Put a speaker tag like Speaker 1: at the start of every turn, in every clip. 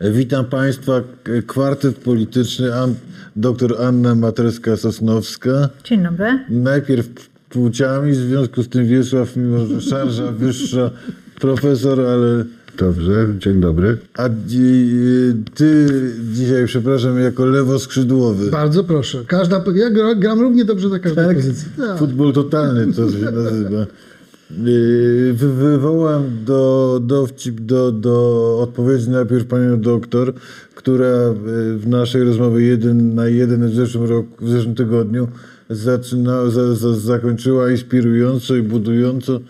Speaker 1: Witam Państwa. Kwartet polityczny An dr Anna Matreska-Sosnowska.
Speaker 2: Dzień dobry.
Speaker 1: Najpierw płciami, w związku z tym Wiesław, mimo że szarża wyższa, profesor, ale
Speaker 3: Dobrze, dzień dobry.
Speaker 1: a ty dzisiaj, przepraszam, jako lewoskrzydłowy.
Speaker 3: Bardzo proszę. Każda, ja gra- gram równie dobrze na każdej
Speaker 1: Tak?
Speaker 3: pozycji. Tak.
Speaker 1: Futbol totalny to się nazywa. Yy, wy- Wywołam do, dowcip, do, do odpowiedzi najpierw panią doktor, która yy, w naszej rozmowie jeden na jeden w zeszłym roku, w zeszłym tygodniu zaczyna, za, za, zakończyła inspirująco i budująco,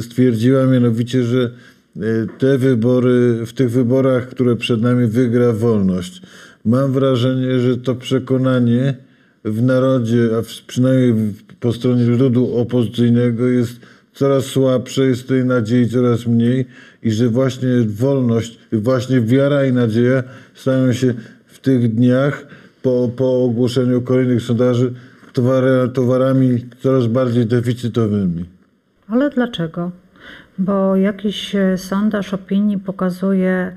Speaker 1: stwierdziła mianowicie, że yy, te wybory, w tych wyborach, które przed nami wygra wolność. Mam wrażenie, że to przekonanie w narodzie, a przynajmniej po stronie ludu opozycyjnego jest coraz słabsze, jest tej nadziei coraz mniej i że właśnie wolność, właśnie wiara i nadzieja stają się w tych dniach po, po ogłoszeniu kolejnych sondaży towary, towarami coraz bardziej deficytowymi.
Speaker 2: Ale dlaczego? Bo jakiś sondaż opinii pokazuje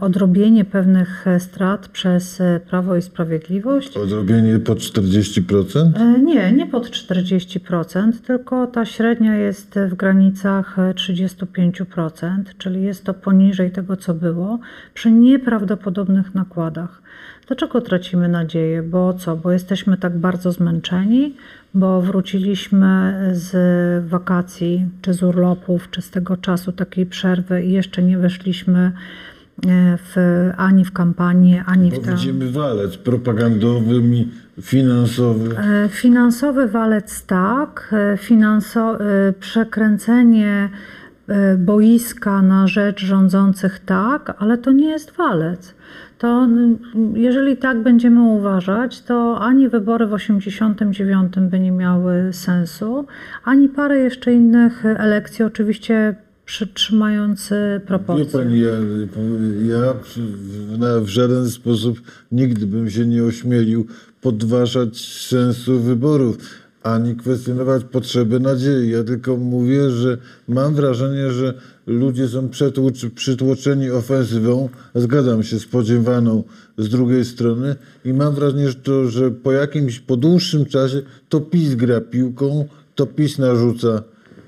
Speaker 2: odrobienie pewnych e, strat przez e, Prawo i Sprawiedliwość.
Speaker 1: Odrobienie po 40%?
Speaker 2: E, Nie, nie pod 40%, tylko ta średnia jest w granicach e, 35%, czyli jest to poniżej tego, co było, przy nieprawdopodobnych nakładach. Dlaczego tracimy nadzieję? Bo co? Bo jesteśmy tak bardzo zmęczeni, bo wróciliśmy z wakacji, czy z urlopów, czy z tego czasu takiej przerwy i jeszcze nie weszliśmy e, w, ani w kampanię, ani w
Speaker 1: Bo
Speaker 2: tę...
Speaker 1: widzimy walec propagandowy, i finansowy.
Speaker 2: E, Finansowy walec tak, e, finanso, e, przekręcenie e, boiska na rzecz rządzących tak, ale to nie jest walec. To jeżeli tak będziemy uważać, to ani wybory w 89 by nie miały sensu, ani parę jeszcze innych elekcji, oczywiście przytrzymając proporcje.
Speaker 1: pani, ja, ja w, w żaden sposób nigdy bym się nie ośmielił podważać sensu wyborów, ani kwestionować potrzeby nadziei. Ja tylko mówię, że mam wrażenie, że ludzie są przetłucz, przytłoczeni ofensywą, zgadzam się, spodziewaną z drugiej strony i mam wrażenie, że, to, że po jakimś, po dłuższym czasie to PiS gra piłką, to PiS narzuca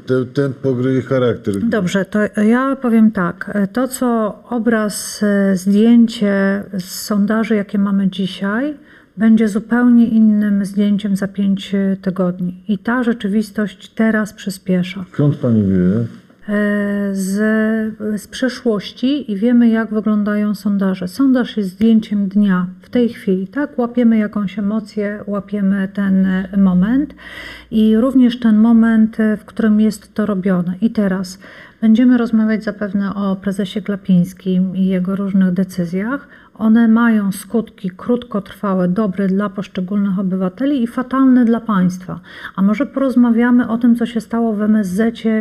Speaker 1: te, tempo gry i charakter.
Speaker 2: Dobrze, to ja powiem tak. To, co obraz, e, zdjęcie z sondaży, jakie mamy dzisiaj, będzie zupełnie innym zdjęciem za pięć e, tygodni. I ta rzeczywistość teraz przyspiesza.
Speaker 1: Skąd pani wie?
Speaker 2: E, Z, z przeszłości i wiemy, jak wyglądają sondaże. Sondaż jest zdjęciem dnia w tej chwili, tak? Łapiemy jakąś emocję, łapiemy ten e, moment i również ten moment, e, w którym jest to robione. I teraz będziemy rozmawiać zapewne o prezesie Glapińskim i jego różnych decyzjach. One mają skutki krótkotrwałe, dobre dla poszczególnych obywateli i fatalne dla państwa. A może porozmawiamy o tym, co się stało w MSZ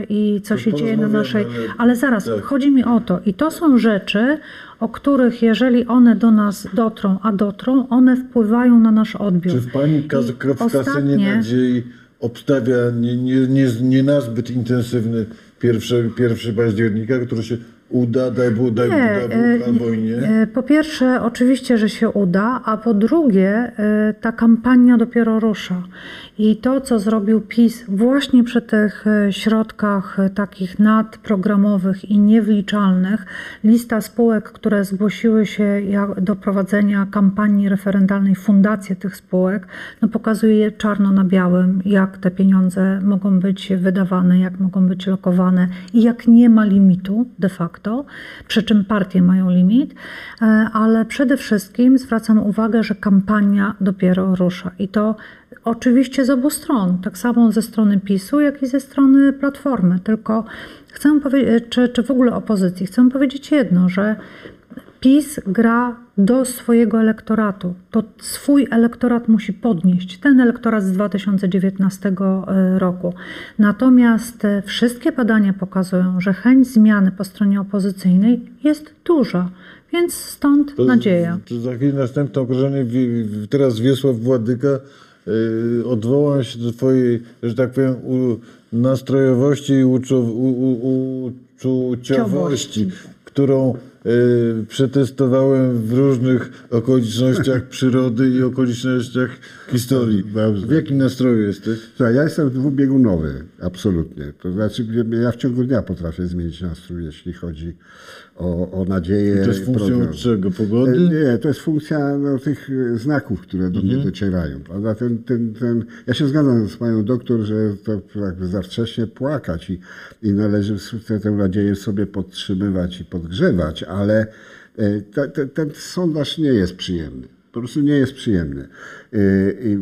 Speaker 2: i co
Speaker 1: To
Speaker 2: się dzieje na naszej.
Speaker 1: ale-
Speaker 2: Ale zaraz,
Speaker 1: tak.
Speaker 2: chodzi mi o to. I to są rzeczy, o których, jeżeli one do nas dotrą, a dotrą, one wpływają na nasz odbiór.
Speaker 1: Czy w pani kasynie
Speaker 2: ostatnie-
Speaker 1: nadziei obstawia nie, nie, nie, nie nazbyt intensywny 1, 1 października, który się uda, daj Bóg, daj
Speaker 2: Nie,
Speaker 1: Bóg,
Speaker 2: e,
Speaker 1: albo i nie?
Speaker 2: e, Po pierwsze, oczywiście, że się uda, a po drugie, ta kampania dopiero rusza. I to, co zrobił PiS właśnie przy tych środkach takich nadprogramowych i niewliczalnych, lista spółek, które zgłosiły się do prowadzenia kampanii referendalnej, fundacje tych spółek, no pokazuje czarno na białym, jak te pieniądze mogą być wydawane, jak mogą być lokowane i jak nie ma limitu de facto, przy czym partie mają limit, e, ale przede wszystkim zwracam uwagę, że kampania dopiero rusza. I to oczywiście z obu stron, tak samo ze strony PiSu, jak i ze strony Platformy, tylko chcę powiedzieć, czy, czy w ogóle opozycji, chcę powiedzieć jedno, że PiS gra do swojego elektoratu. To swój elektorat musi podnieść, ten elektorat z 2019 roku. Natomiast e, wszystkie badania pokazują, że chęć zmiany po stronie opozycyjnej jest duża, więc stąd
Speaker 1: To-
Speaker 2: nadzieja.
Speaker 1: To za chwilę następne okrążenie. Teraz Wiesław Władyka. Yy, odwołam się do twojej, że tak powiem, nastrojowości i uczuciowości, którą przetestowałem w różnych okolicznościach przyrody i okolicznościach historii.
Speaker 3: Dobrze.
Speaker 1: W jakim nastroju jesteś?
Speaker 3: Słuchaj, ja jestem dwubiegunowy, absolutnie. To znaczy, ja w ciągu dnia potrafię zmienić nastrój, jeśli chodzi o, o nadzieję.
Speaker 1: To jest funkcją
Speaker 3: program.
Speaker 1: czego? Pogody?
Speaker 3: E, Nie, to jest funkcja no, tych e, znaków, które do mnie docierają. Prawda? Ten, ten, ten, ja się zgadzam z panią doktor, że to jakby za wcześnie płakać i, i należy tę- nadzieję sobie podtrzymywać i podgrzewać, ale e, te, te, ten sondaż nie jest przyjemny. Po prostu nie jest przyjemny. E, I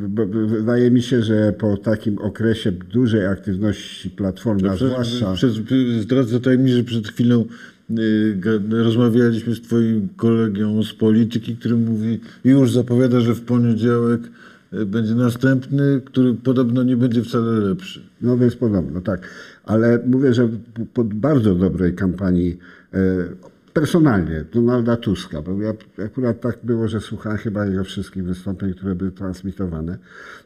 Speaker 3: wydaje mi się, że po takim okresie dużej aktywności Platformy, zwłaszcza...
Speaker 1: przez, zdradzę tajemnicę, że przed chwilą y, rozmawialiśmy z twoim kolegą z polityki, który mówi, już zapowiada, że w poniedziałek y, będzie następny, który podobno nie będzie wcale lepszy.
Speaker 3: No więc podobno, tak. Ale mówię, że po bardzo dobrej kampanii personalnie Donalda Tuska, bo ja akurat tak było, że słuchałem chyba jego wszystkich wystąpień, które były transmitowane.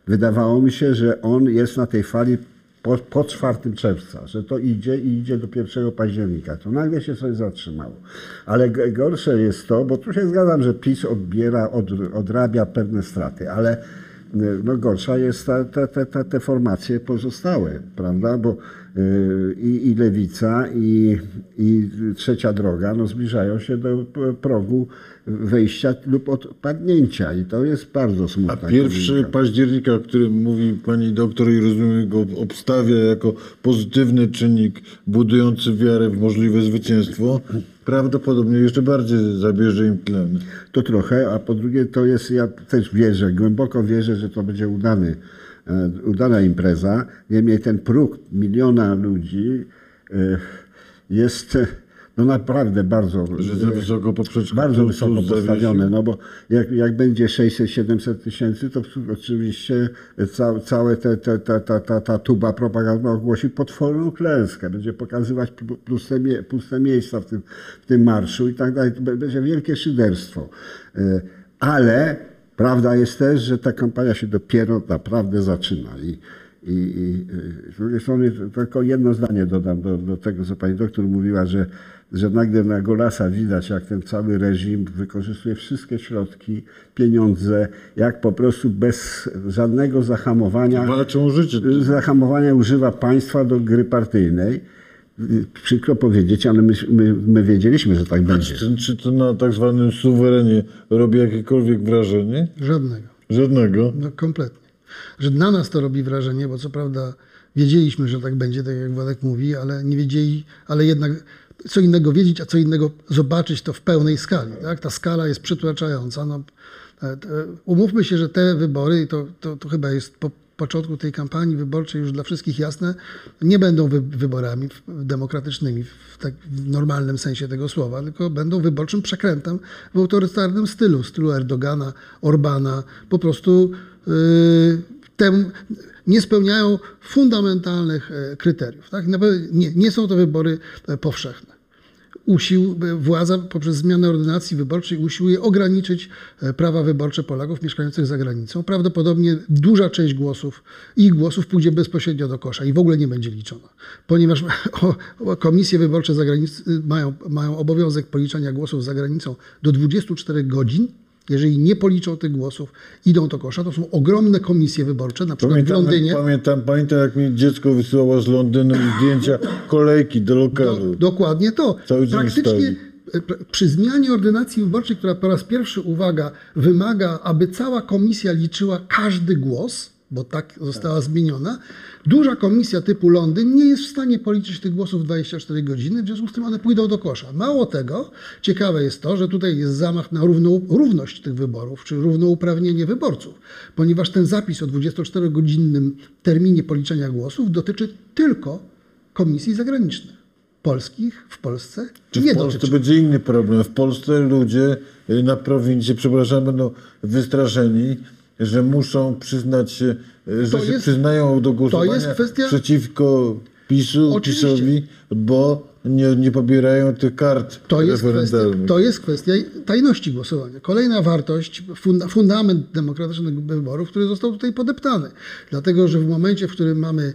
Speaker 3: Wydawało mi się, że on jest na tej fali po, po 4 czerwca, że to idzie i idzie do 1 października. To nagle się coś zatrzymało. Ale gorsze jest to, bo tu się zgadzam, że PiS odbiera, od, odrabia pewne straty, ale no gorsza jest ta, ta, ta, ta, te formacje pozostałe, prawda? Bo y, i, i lewica, i, i trzecia droga no, zbliżają się do progu wejścia lub odpadnięcia i to jest bardzo smutna
Speaker 1: A pierwszy
Speaker 3: komunikacja.
Speaker 1: października, o którym mówi pani doktor i rozumiem go obstawia jako pozytywny czynnik budujący wiarę w możliwe zwycięstwo, prawdopodobnie jeszcze bardziej zabierze im tlen.
Speaker 3: To trochę, a po drugie to jest, ja też wierzę, głęboko wierzę, że to będzie udany, udana impreza. Niemniej ten próg miliona ludzi e, jest e, no naprawdę bardzo,
Speaker 1: Że wysoko poprzeczkę
Speaker 3: bardzo wysoko postawione, no bo jak, jak będzie 600-700 tysięcy, to oczywiście ca, całe te, te, ta, ta, ta, ta tuba propagandowa ogłosi potworną klęskę, będzie pokazywać pu- puste, puste miejsca w tym, w tym marszu i tak dalej. Będzie wielkie szyderstwo. E, Ale prawda jest też, że ta kampania się dopiero naprawdę zaczyna i i, i z drugiej strony tylko jedno zdanie dodam do, do tego, co pani doktor mówiła, że, że nagle na Golasa widać, jak ten cały reżim wykorzystuje wszystkie środki, pieniądze, jak po prostu bez żadnego zahamowania,
Speaker 1: Walczą o życie.
Speaker 3: zahamowania używa państwa do gry partyjnej. Y, Przykro powiedzieć, ale my, my, my wiedzieliśmy, że tak będzie.
Speaker 1: Czy, czy to na tak zwanym suwerenie robi jakiekolwiek wrażenie?
Speaker 4: Żadnego.
Speaker 1: Żadnego.
Speaker 4: No kompletnie. Że na nas to robi wrażenie, bo co prawda wiedzieliśmy, że tak będzie, tak jak Władek mówi, ale nie wiedzieli, ale jednak co innego wiedzieć, a co innego zobaczyć to w pełnej skali. Tak? Ta skala jest przytłaczająca. No, e, te- umówmy się, że te wybory, i to, to, to chyba jest po początku tej kampanii wyborczej już dla wszystkich jasne, nie będą wy, wyborami demokratycznymi w, tak, w normalnym sensie tego słowa, tylko będą wyborczym przekrętem w autorytarnym stylu, stylu Erdogana, Orbana. Po prostu yy, tem, nie spełniają fundamentalnych e, kryteriów. Tak? Nie, nie są to wybory e, powszechne usił, władza poprzez zmianę ordynacji wyborczej usiłuje ograniczyć e, prawa wyborcze Polaków mieszkających za granicą. Prawdopodobnie duża część głosów, ich głosów pójdzie bezpośrednio do kosza i w ogóle nie będzie liczona, ponieważ komisje wyborcze za mają, mają obowiązek policzania głosów za granicą do 24 godzin. Jeżeli nie policzą tych głosów, idą do kosza. To są ogromne komisje wyborcze, na przykład w
Speaker 1: Pamiętam,
Speaker 4: Londynie.
Speaker 1: pamiętam, pamiętam, jak mi dziecko wysyłało z Londynu zdjęcia kolejki do lokalu.
Speaker 4: Do, dokładnie to.
Speaker 1: Cały dzień
Speaker 4: Praktycznie
Speaker 1: stali.
Speaker 4: e, pr- przy zmianie ordynacji wyborczej, która po raz pierwszy, uwaga, wymaga, aby cała komisja liczyła każdy głos, bo tak została zmieniona, duża komisja typu Londyn nie jest w stanie policzyć tych głosów w 24 godziny, w związku z tym one pójdą do kosza. Mało tego, ciekawe jest to, że tutaj jest zamach na równą, równość tych wyborów, czy równouprawnienie wyborców, ponieważ ten zapis o 24-godzinnym terminie policzenia głosów dotyczy tylko komisji zagranicznych. Polskich w Polsce
Speaker 1: Czy
Speaker 4: nie
Speaker 1: w Polsce
Speaker 4: dotyczy.
Speaker 1: będzie inny problem? W Polsce ludzie y, na prowincji, przepraszam, będą wystraszeni, że muszą przyznać się, y, że
Speaker 4: To
Speaker 1: się
Speaker 4: jest-
Speaker 1: przyznają do głosowania
Speaker 4: kwestia-
Speaker 1: przeciwko PiSu,
Speaker 4: Oczywiście.
Speaker 1: PiSowi, bo nie, nie pobierają tych kart
Speaker 4: To jest, kwestia, to jest kwestia tajności głosowania. Kolejna wartość, funda, fundament demokratycznych wyborów, który został tutaj podeptany. Dlatego, że w momencie, w którym mamy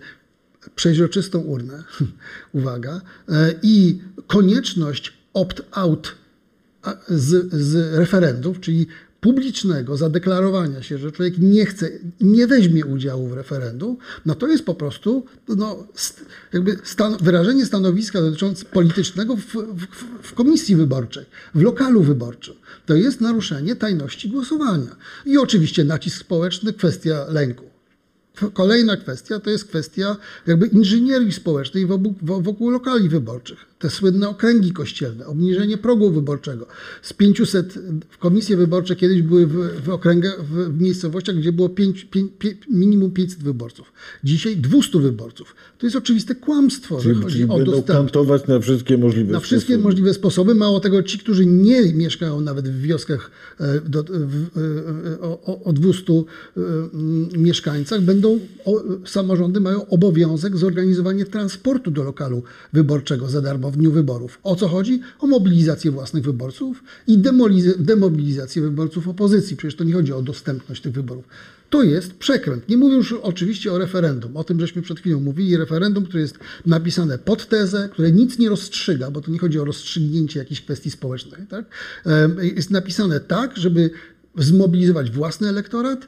Speaker 4: przeźroczystą urnę, uwaga, e, i konieczność opt-out z, z referendów, czyli publicznego zadeklarowania się, że człowiek nie chce, nie weźmie udziału w referendum, no to jest po prostu no, jakby stan, wyrażenie stanowiska dotyczące politycznego w, w, w komisji wyborczej, w lokalu wyborczym. To jest naruszenie tajności głosowania. I oczywiście nacisk społeczny, kwestia lęku. Kolejna kwestia to jest kwestia jakby inżynierii społecznej wokół, wokół lokali wyborczych. Te słynne okręgi kościelne, obniżenie progu wyborczego. Z 500 w komisje wyborcze kiedyś były w, w okręgach, w, miejscowościach, gdzie było 5, 5, 5, minimum 500 wyborców. Dzisiaj 200 wyborców. To jest oczywiste kłamstwo, że
Speaker 1: Czyli,
Speaker 4: chodzi
Speaker 1: czyli
Speaker 4: o
Speaker 1: będą
Speaker 4: dostępność
Speaker 1: kantować na wszystkie możliwe
Speaker 4: na wszystkie
Speaker 1: sposoby.
Speaker 4: możliwe sposoby. Mało tego, ci, którzy nie mieszkają nawet w wioskach e, do, w, e, o, o- o 200 e, mieszkańcach, będą, o, samorządy mają obowiązek zorganizowania transportu do lokalu wyborczego za darmo w dniu wyborów. O co chodzi? O mobilizację własnych wyborców i demobilizację wyborców opozycji. Przecież to nie chodzi o dostępność tych wyborów. To jest przekręt. Nie mówię już oczywiście o referendum. O tym żeśmy przed chwilą mówili. Referendum, które jest napisane pod tezę, które nic nie rozstrzyga, bo to nie chodzi o rozstrzygnięcie jakichś kwestii społecznych. Tak? Jest napisane tak, żeby zmobilizować własny elektorat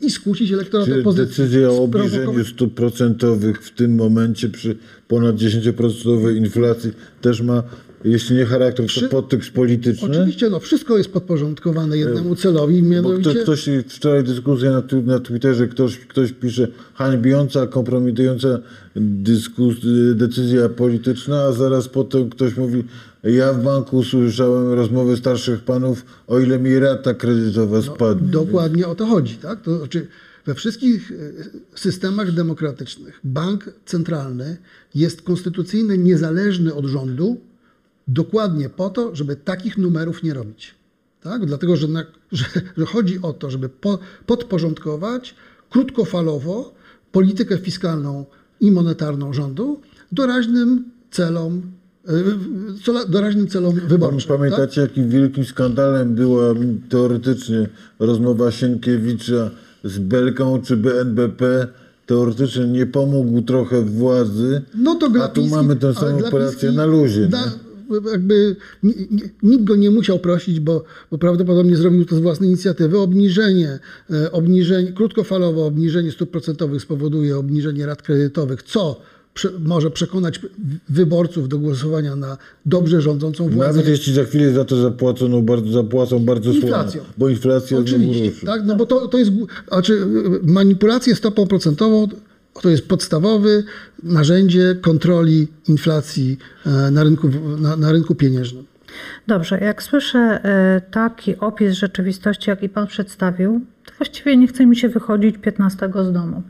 Speaker 4: i skłócić elektorat
Speaker 1: Czy
Speaker 4: opozycji.
Speaker 1: decyzja o obniżeniu stóp procentowych w tym momencie przy ponad 10% inflacji też ma, jeśli nie charakter, to
Speaker 4: Przy-
Speaker 1: podtekst polityczny?
Speaker 4: Oczywiście, no, wszystko jest podporządkowane jednemu celowi,
Speaker 1: Bo
Speaker 4: mianowicie...
Speaker 1: ktoś, ktoś wczoraj dyskusja na, tu- na Twitterze, ktoś, ktoś pisze hańbiąca, kompromitująca dyskus, decyzja polityczna, a zaraz potem ktoś mówi ja w banku słyszałem rozmowy starszych panów, o ile mi rata kredytowa spadnie.
Speaker 4: Dokładnie o to chodzi. Tak? To znaczy, we wszystkich e, systemach demokratycznych bank centralny jest konstytucyjny, niezależny od rządu, dokładnie po to, żeby takich numerów nie robić. Tak? Dlatego, że, na, że, że chodzi o to, żeby po, podporządkować krótkofalowo politykę fiskalną i monetarną rządu doraźnym celom, e, doraźnym celom wyborczym. tak?
Speaker 1: Pamiętacie, jakim wielkim skandalem była teoretycznie rozmowa Sienkiewicza z Belką czy BNBP? Teoretycznie nie pomógł trochę władzy,
Speaker 4: No to
Speaker 1: a tu
Speaker 4: Glapiński,
Speaker 1: mamy tę samą
Speaker 4: Glapiński
Speaker 1: operację na luzie. Nie?
Speaker 4: Jakby ni- ni- nikt go nie musiał prosić, bo, bo prawdopodobnie zrobił to z własnej inicjatywy. Obniżenie, e, obniżenie, krótkofalowo obniżenie stóp procentowych spowoduje obniżenie rat kredytowych, co może przekonać wyborców do głosowania na dobrze rządzącą władzę.
Speaker 1: Nawet jeśli za chwilę za to zapłacono bardzo, zapłacą bardzo
Speaker 4: Inflacją.
Speaker 1: słabo, bo inflacja
Speaker 4: Oczywiście, tak? No bo to, to jest, znaczy y, manipulacje stopą procentową to jest podstawowe narzędzie kontroli inflacji e, na rynku, na, na rynku pieniężnym.
Speaker 2: Dobrze, jak słyszę e, taki opis rzeczywistości, jaki Pan przedstawił, to właściwie nie chce mi się wychodzić 15 z domu.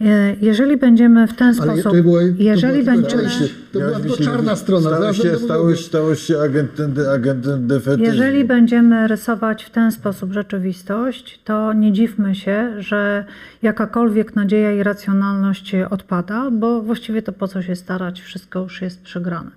Speaker 2: E, Jeżeli będziemy w ten
Speaker 4: Ale
Speaker 2: sposób,
Speaker 4: to, było,
Speaker 2: jeżeli
Speaker 4: to,
Speaker 2: będziemy,
Speaker 4: część, to była
Speaker 1: myśli,
Speaker 4: czarna strona.
Speaker 1: Stałeś się, stałeś, stałeś się agentem, agentem defetyzmu.
Speaker 2: jeżeli będziemy rysować w ten sposób rzeczywistość, to nie dziwmy się, że jakakolwiek nadzieja i racjonalność odpada, bo właściwie to po co się starać, wszystko już jest przegrane.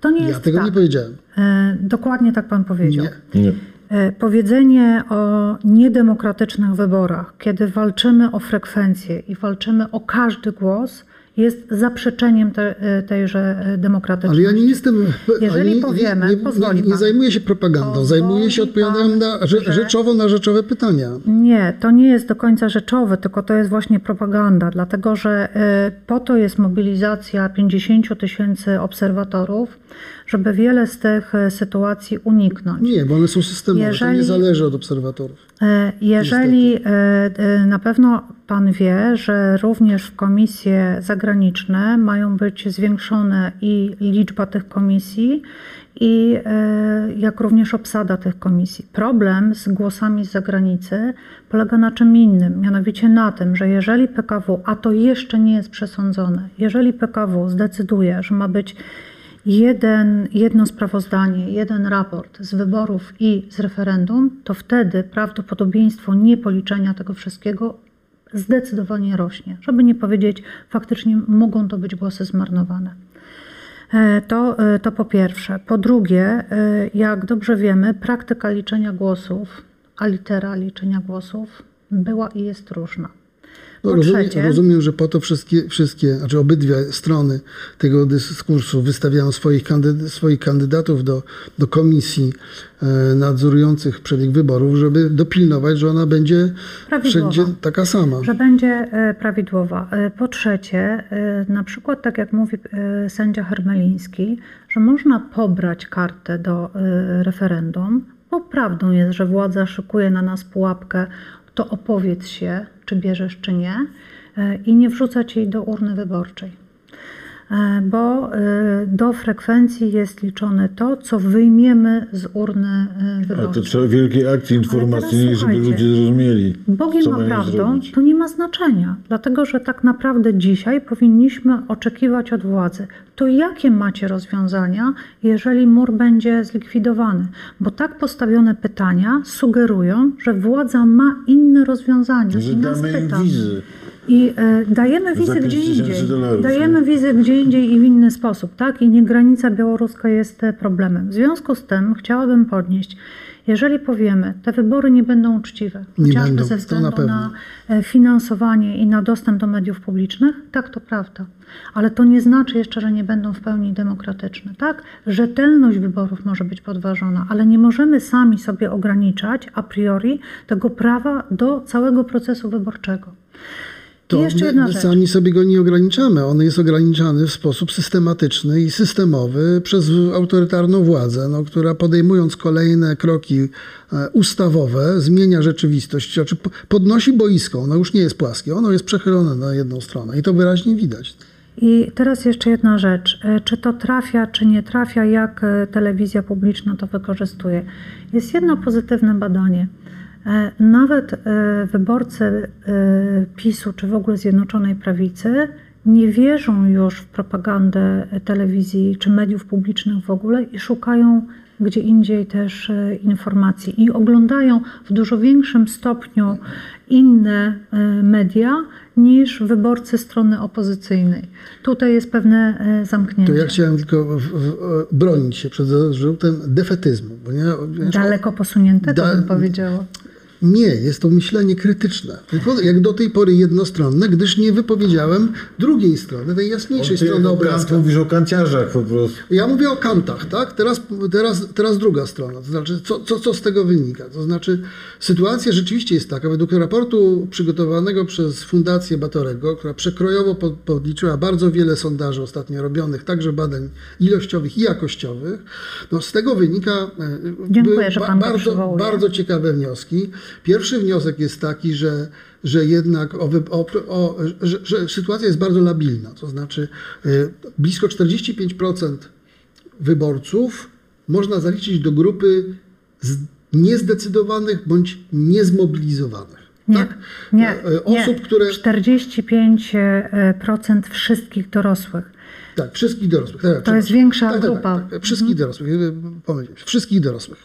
Speaker 2: To nie
Speaker 4: Ja
Speaker 2: jest
Speaker 4: tego
Speaker 2: tak.
Speaker 4: nie powiedziałem.
Speaker 2: E, Dokładnie tak Pan powiedział.
Speaker 4: Nie.
Speaker 1: Nie.
Speaker 2: E, Powiedzenie o niedemokratycznych wyborach, kiedy walczymy o frekwencję i walczymy o każdy głos, jest zaprzeczeniem te, e, tejże e,
Speaker 4: Ale
Speaker 2: demokratyczności.
Speaker 4: ja nie jestem.
Speaker 2: Jeżeli
Speaker 4: ani-
Speaker 2: powiemy,
Speaker 4: nie, nie, nie
Speaker 2: pan.
Speaker 4: zajmuję się propagandą, zajmuję się odpowiadaniem na, rze,
Speaker 2: że-
Speaker 4: rzeczowo na rzeczowe pytania.
Speaker 2: Nie, to nie jest do końca rzeczowe, tylko to jest właśnie propaganda, dlatego że po to jest mobilizacja 50 tysięcy obserwatorów, żeby wiele z tych e, sytuacji uniknąć.
Speaker 4: Nie, bo one są systemowe. To
Speaker 2: Jeżeli-
Speaker 4: nie zależy od obserwatorów.
Speaker 2: E, Jeżeli e, e, na pewno Pan wie, że również w komisje zagraniczne mają być zwiększone i liczba tych komisji, i jak również obsada tych komisji. Problem z głosami z zagranicy polega na czym innym, mianowicie na tym, że jeżeli PKW, a to jeszcze nie jest przesądzone, jeżeli PKW zdecyduje, że ma być jeden, jedno sprawozdanie, jeden raport z wyborów i z referendum, to wtedy prawdopodobieństwo niepoliczenia tego wszystkiego zdecydowanie rośnie. Żeby nie powiedzieć, faktycznie mogą to być głosy zmarnowane. E, To, e, to po pierwsze. Po drugie, e, jak dobrze wiemy, praktyka liczenia głosów, a litera liczenia głosów była i jest różna.
Speaker 4: No,
Speaker 2: Po
Speaker 4: rozumiem, że po to wszystkie, wszystkie, znaczy obydwie strony tego dyskursu wystawiają swoich, kandyd- swoich kandydatów do, do komisji e, nadzorujących przebieg wyborów, żeby dopilnować, że ona będzie
Speaker 2: Prawidłowa.
Speaker 4: wszędzie taka sama.
Speaker 2: że będzie e, prawidłowa. E, Po trzecie, na przykład, tak jak mówi sędzia Hermeliński, że można pobrać kartę do referendum, bo prawdą jest, że władza szykuje na nas pułapkę, to opowiedz się, czy bierzesz, czy nie, e, i nie wrzucać jej do urny wyborczej. E, Bo e, do frekwencji jest liczone to, co wyjmiemy z urny e,
Speaker 1: A to
Speaker 2: wyborczej.
Speaker 1: trzeba wielkiej akcji informacyjnej, żeby ludzie zrozumieli,
Speaker 2: Bogiem
Speaker 1: zrobić.
Speaker 2: to nie ma znaczenia, dlatego że tak naprawdę dzisiaj powinniśmy oczekiwać od władzy, to jakie macie rozwiązania, jeżeli mur będzie zlikwidowany? Bo tak postawione pytania sugerują, że władza ma inne rozwiązania.
Speaker 1: Że
Speaker 2: I nas pyta.
Speaker 1: wizy.
Speaker 2: I e, dajemy wizy
Speaker 1: 5
Speaker 2: gdzie indziej.
Speaker 1: dolarów,
Speaker 2: Dajemy
Speaker 1: nie?
Speaker 2: wizy gdzie indziej i w inny sposób, tak? I nie granica białoruska jest e, problemem. W związku z tym chciałabym podnieść, jeżeli powiemy, te wybory nie będą uczciwe,
Speaker 4: Nie
Speaker 2: chociażby
Speaker 4: będą,
Speaker 2: ze względu
Speaker 4: na
Speaker 2: na e, finansowanie i na dostęp do mediów publicznych, tak to prawda. Ale to nie znaczy jeszcze, że nie będą w pełni demokratyczne, tak? Rzetelność wyborów może być podważona, ale nie możemy sami sobie ograniczać a priori tego prawa do całego procesu wyborczego.
Speaker 4: To
Speaker 2: jeszcze jedna rzecz.
Speaker 4: sami sobie go nie ograniczamy. On jest ograniczany w sposób systematyczny i systemowy przez autorytarną władzę, no, która podejmując kolejne kroki e, ustawowe zmienia rzeczywistość, znaczy po- podnosi boisko. Ono już nie jest płaskie, ono jest przechylone na jedną stronę i to wyraźnie widać.
Speaker 2: I teraz jeszcze jedna rzecz. E, Czy to trafia, czy nie trafia, jak e, telewizja publiczna to wykorzystuje? Jest jedno pozytywne badanie. E, Nawet e, wyborcy e, PiSu, czy w ogóle Zjednoczonej Prawicy, nie wierzą już w propagandę telewizji czy mediów publicznych w ogóle i szukają gdzie indziej też informacji i oglądają w dużo większym stopniu inne media niż wyborcy strony opozycyjnej. Tutaj jest pewne zamknięcie.
Speaker 4: To ja chciałem tylko w, w, bronić się przed zarzutem defetyzmu. Bo nie,
Speaker 2: Daleko posuniętego
Speaker 4: Da-
Speaker 2: bym powiedziała.
Speaker 4: Nie, jest to myślenie krytyczne. Tylko jak do tej pory jednostronne, gdyż nie wypowiedziałem drugiej strony, tej jasniejszej
Speaker 1: Ty
Speaker 4: strony
Speaker 1: o
Speaker 4: obrazka.
Speaker 1: Kant mówisz o kanciarzach po prostu.
Speaker 4: Ja mówię o kantach, tak? Teraz, teraz, teraz druga strona. To znaczy, co, co, co z tego wynika? To znaczy, sytuacja rzeczywiście jest taka, według raportu przygotowanego przez Fundację Batorego, która przekrojowo pod, podliczyła bardzo wiele sondaży ostatnio robionych, także badań ilościowych i jakościowych, no z tego wynika e,
Speaker 2: Dziękuję, że pan to
Speaker 4: bardzo, bardzo ciekawe wnioski. Pierwszy wniosek jest taki, że, że jednak o, o, o, że, że sytuacja jest bardzo labilna. To znaczy y, blisko 45% wyborców można zaliczyć do grupy niezdecydowanych bądź niezmobilizowanych.
Speaker 2: Nie,
Speaker 4: tak?
Speaker 2: nie,
Speaker 4: E, e, Osób,
Speaker 2: nie.
Speaker 4: które
Speaker 2: 45% wszystkich dorosłych.
Speaker 4: Tak, wszystkich dorosłych. Tak,
Speaker 2: To jest większa
Speaker 4: tak,
Speaker 2: grupa.
Speaker 4: Tak, tak, tak. Wszystkich dorosłych. y, się. Wszystkich dorosłych.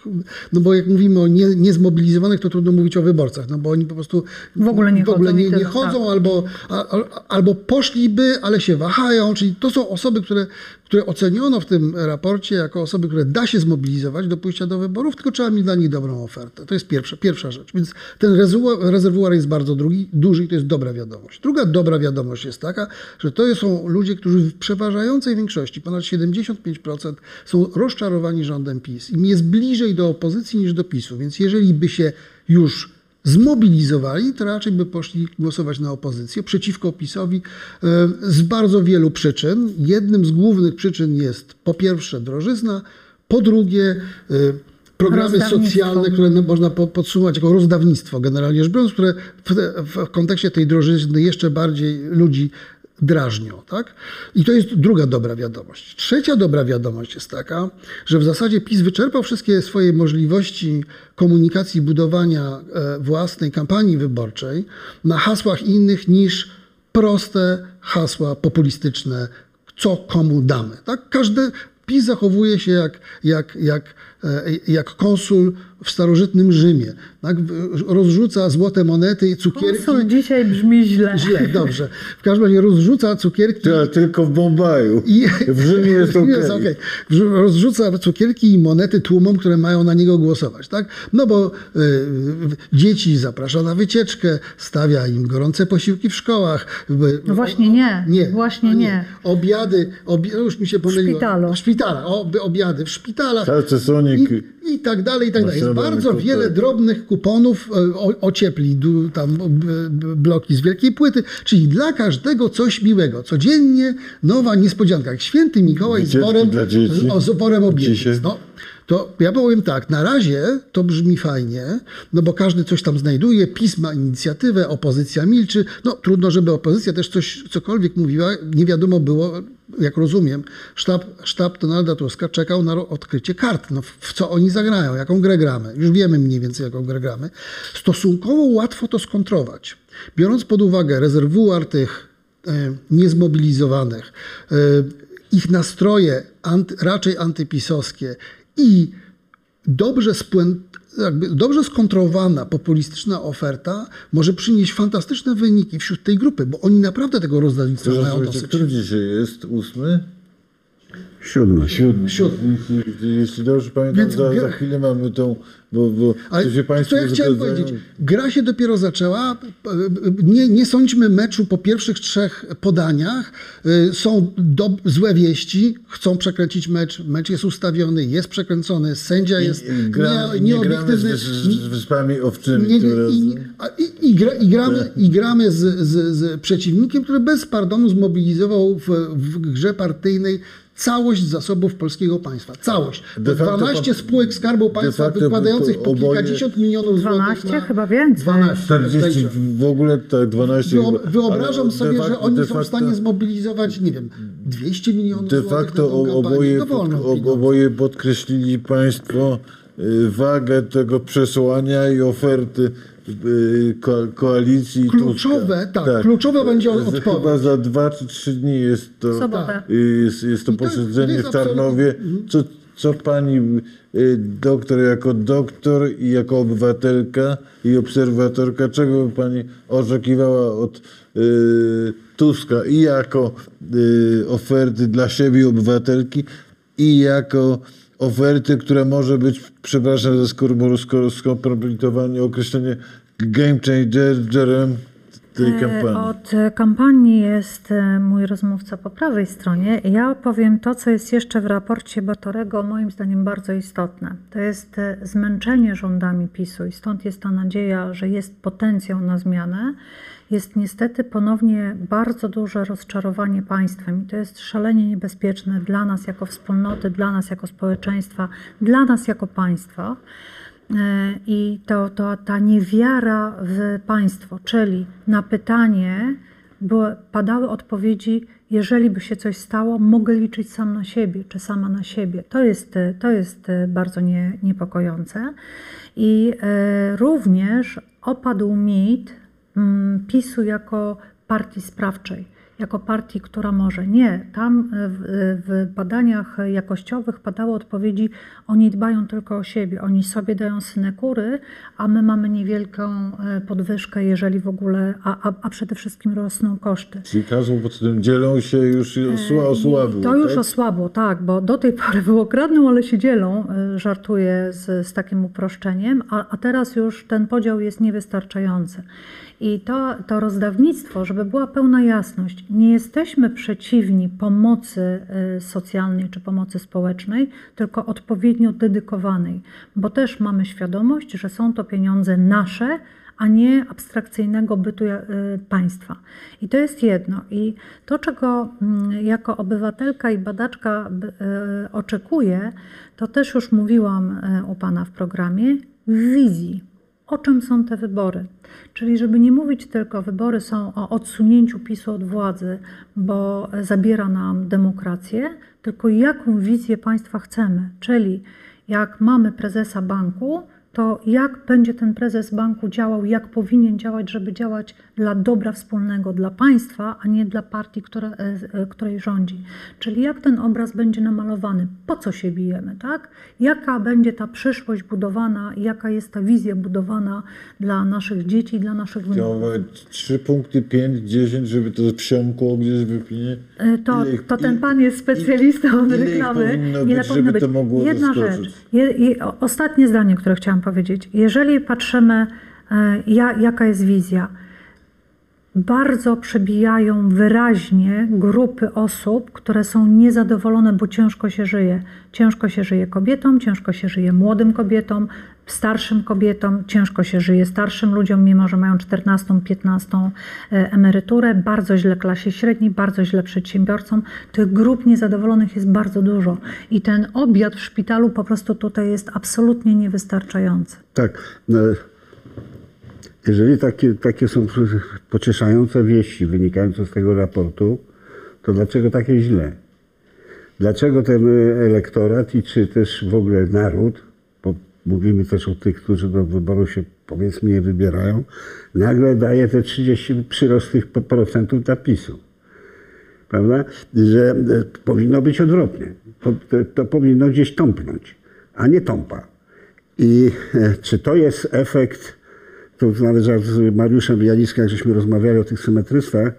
Speaker 4: No bo jak mówimy o nie, niezmobilizowanych, to trudno mówić o wyborcach, no bo oni po prostu
Speaker 2: W ogóle nie
Speaker 4: w ogóle
Speaker 2: chodzą
Speaker 4: nie, nie
Speaker 2: tyle,
Speaker 4: chodzą
Speaker 2: tak.
Speaker 4: albo, a, a, albo poszliby, ale się wahają. Czyli to są osoby, które, które oceniono w tym raporcie jako osoby, które da się zmobilizować do pójścia do wyborów, tylko trzeba mieć dla nich dobrą ofertę. To jest pierwsza, pierwsza rzecz. Więc ten rezerwuar, jest bardzo drugi, duży i to jest dobra wiadomość. Druga dobra wiadomość jest taka, że to są ludzie, którzy w przeważającej większości, ponad 75% są rozczarowani rządem PiS. Im jest bliżej do opozycji niż do PiSu. Więc jeżeli by się już zmobilizowali, to raczej by poszli głosować na opozycję przeciwko PiSowi e, z bardzo wielu przyczyn. Jednym z głównych przyczyn jest po pierwsze drożyzna, po drugie e, programy socjalne, które no, można po- podsumować jako rozdawnictwo generalnie rzecz biorąc, które w, w kontekście tej drożyzny jeszcze bardziej ludzi drażnią. Tak? I to jest druga dobra wiadomość. Trzecia dobra wiadomość jest taka, że w zasadzie PiS wyczerpał wszystkie swoje możliwości komunikacji, budowania e, własnej kampanii wyborczej na hasłach innych niż proste hasła populistyczne, co komu damy. Tak? Każdy PiS zachowuje się jak, jak, jak e, jak konsul w starożytnym Rzymie. Tak? Rozrzuca złote monety i cukierki.
Speaker 2: Konsul dzisiaj brzmi źle.
Speaker 4: Źle, dobrze. W każdym razie rozrzuca cukierki.
Speaker 1: Ty- Tylko w Bombaju.
Speaker 4: I,
Speaker 1: W Rzymie jest okej.
Speaker 4: Okej. Wrzu- Rozrzuca cukierki i monety tłumom, które mają na niego głosować. Tak? No bo y, dzieci zaprasza na wycieczkę, stawia im gorące posiłki w szkołach.
Speaker 2: No właśnie nie,
Speaker 4: Nie,
Speaker 2: właśnie
Speaker 4: a
Speaker 2: nie.
Speaker 4: Obiady, obi- no już mi się pomyliło.
Speaker 2: szpitalu.
Speaker 4: W szpitalach, obiady w szpitalach.
Speaker 1: Salce Sonic.
Speaker 4: I, I tak dalej, i tak dalej. Jest bardzo wiele drobnych kuponów e, o, ociepli, tam o, bloki z wielkiej płyty, czyli dla każdego coś miłego. Codziennie nowa niespodzianka. Jak święty Mikołaj z
Speaker 1: dla dzieci.
Speaker 4: z,
Speaker 1: Dzisiaj.
Speaker 4: obietnic. No, to ja powiem tak, na razie to brzmi fajnie, no bo każdy coś tam znajduje, PiS ma inicjatywę, opozycja milczy. No trudno, żeby opozycja też coś, cokolwiek mówiła. Nie wiadomo było, jak rozumiem, sztab, sztab Donalda Tuska czekał na odkrycie kart, no, w- co oni zagrają, jaką grę gramy. Już wiemy mniej więcej, jaką grę gramy. Stosunkowo łatwo to skontrować. Biorąc pod uwagę rezerwuar tych e, niezmobilizowanych, e, ich nastroje anty, raczej antypisowskie i dobrze, jakby dobrze skontrolowana populistyczna oferta może przynieść fantastyczne wyniki wśród tej grupy, bo oni naprawdę tego rozdawnictwa mają dosyć.
Speaker 1: który dzisiaj jest? Ósmy?
Speaker 3: Siódmy.
Speaker 1: Siódmy.
Speaker 4: Siódmy.
Speaker 1: Jeśli, jeśli dobrze pamiętam,
Speaker 4: Więc
Speaker 1: za,
Speaker 4: gra-
Speaker 1: za chwilę mamy tą, bo, bo
Speaker 4: Ale
Speaker 1: się Państwo
Speaker 4: co ja chciałem
Speaker 1: zgadzają.
Speaker 4: powiedzieć? Gra się dopiero zaczęła. Nie, nie sądźmy meczu po pierwszych trzech podaniach. Y, Są do, złe wieści, chcą przekręcić mecz. Mecz jest ustawiony, jest przekręcony, sędzia jest
Speaker 1: I, gramy,
Speaker 4: nie,
Speaker 1: nie gramy z,
Speaker 4: nieobiektywny.
Speaker 1: z, wyspami owczymi,
Speaker 4: Nie, nie,
Speaker 1: które...
Speaker 4: i, a, i, i, gra, i gramy, i gramy z, z, z przeciwnikiem, który bez pardonu zmobilizował w, w grze partyjnej całość zasobów polskiego państwa. Całość.
Speaker 1: De facto
Speaker 4: 12
Speaker 1: pan-
Speaker 4: spółek Skarbu
Speaker 1: de
Speaker 4: Państwa wykładających po kilkadziesiąt milionów złotych
Speaker 2: 12?
Speaker 4: na...
Speaker 2: Chyba więcej.
Speaker 4: 12.
Speaker 1: 40
Speaker 4: zdaje się.
Speaker 1: w ogóle tak 12
Speaker 4: Wyob-
Speaker 1: chyba.
Speaker 4: Wyobrażam sobie,
Speaker 1: de
Speaker 4: że oni
Speaker 1: de
Speaker 4: są w stanie zmobilizować, nie wiem, 200 milionów
Speaker 1: De
Speaker 4: złotych na
Speaker 1: facto oboje, pod, oboje podkreślili Państwo y, wagę tego przesłania i oferty ko, koalicji
Speaker 4: Kluczowe,
Speaker 1: Tuska.
Speaker 4: tak, kluczowe będzie
Speaker 1: Z-
Speaker 4: odpowiedź.
Speaker 1: Chyba za dwa czy trzy dni jest to, y, jest, jest to
Speaker 4: I
Speaker 1: posiedzenie
Speaker 4: to jest
Speaker 1: w Tarnowie. Co, co Pani y, doktor jako doktor i jako obywatelka i obserwatorka, czego by Pani oczekiwała od y, Tuska i jako y, oferty dla siebie obywatelki i jako oferty, która może być, przepraszam za skompromitowanie, określenie game changerem tej
Speaker 2: E,
Speaker 1: kampanii.
Speaker 2: Od kampanii jest e, mój rozmówca po prawej stronie. Ja powiem to, co jest jeszcze w raporcie Batorego, moim zdaniem bardzo istotne. To jest e, zmęczenie rządami PiSu i stąd jest ta nadzieja, że jest potencjał na zmianę. Jest niestety ponownie bardzo duże rozczarowanie państwem i to jest szalenie niebezpieczne dla nas jako wspólnoty, dla nas jako społeczeństwa, dla nas jako państwa. E, I to, to ta niewiara w państwo, czyli na pytanie były, padały odpowiedzi, jeżeli by się coś stało, mogę liczyć sam na siebie, czy sama na siebie. To jest, to jest e, bardzo nie, niepokojące. I e, również opadł mit mm, PiSu jako partii sprawczej jako partii, która może. Nie, tam e, w, w badaniach jakościowych padały odpowiedzi, oni dbają tylko o siebie, oni sobie dają synekury, a my mamy niewielką e, podwyżkę, jeżeli w ogóle, a, a, a przede wszystkim rosną koszty.
Speaker 1: Czyli każą pod tym dzielą się już osła, osłabił.
Speaker 2: To już
Speaker 1: tak?
Speaker 2: osłabło, tak, bo do tej pory było kradną, ale się dzielą, żartuję z, z takim uproszczeniem, a, a teraz już ten podział jest niewystarczający. I to, to rozdawnictwo, żeby była pełna jasność, nie jesteśmy przeciwni pomocy y, socjalnej czy pomocy społecznej, tylko odpowiednio dedykowanej, bo też mamy świadomość, że są to pieniądze nasze, a nie abstrakcyjnego bytu y, państwa. I to jest jedno. I to, czego mm, jako obywatelka i badaczka y, oczekuję, to też już mówiłam u Pana w programie, wizji. O czym są te wybory? Czyli, żeby nie mówić tylko, wybory są o odsunięciu PiSu od władzy, bo zabiera nam demokrację, tylko jaką wizję państwa chcemy. Czyli jak mamy prezesa banku, to jak będzie ten prezes banku działał, jak powinien działać, żeby działać dla dobra wspólnego, dla państwa, a nie dla partii, która, e, e, której rządzi. Czyli jak ten obraz będzie namalowany, po co się bijemy, tak? Jaka będzie ta przyszłość budowana, jaka jest ta wizja budowana dla naszych dzieci, dla naszych wnuków.
Speaker 1: Trzy punkty, pięć, dziesięć, żeby to wsiąkło gdzieś wypinie.
Speaker 2: E, To,
Speaker 1: Ile ich-
Speaker 2: to ten
Speaker 1: ile-
Speaker 2: pan jest specjalistą od
Speaker 1: ile ich
Speaker 2: reklamy.
Speaker 1: powinno być, to mogło
Speaker 2: Jedna
Speaker 1: zaskoczyć?
Speaker 2: rzecz. Je, je, ostatnie zdanie, które chciałam powiedzieć. Jeżeli patrzymy, e, ja, jaka jest wizja, bardzo przebijają wyraźnie grupy osób, które są niezadowolone, bo ciężko się żyje. Ciężko się żyje kobietom, ciężko się żyje młodym kobietom, starszym kobietom, ciężko się żyje starszym ludziom, mimo że mają 14-15 e, emeryturę, bardzo źle klasie średniej, bardzo źle przedsiębiorcom. Tych grup niezadowolonych jest bardzo dużo i ten obiad w szpitalu po prostu tutaj jest absolutnie niewystarczający.
Speaker 3: Tak. Jeżeli takie, takie są pocieszające wieści wynikające z tego raportu, to dlaczego takie źle? Dlaczego ten elektorat i czy też w ogóle naród, bo mówimy też o tych, którzy do wyboru się powiedzmy nie wybierają, nagle daje te 30 przyrost tych procentów dla PiSu? Prawda? Że e, powinno być odwrotnie. To, to, to powinno gdzieś tąpnąć, a nie tąpa. I e, czy to jest efekt, to nawet że z Mariuszem Janiskiem, jak żeśmy rozmawiali o tych symetrystach,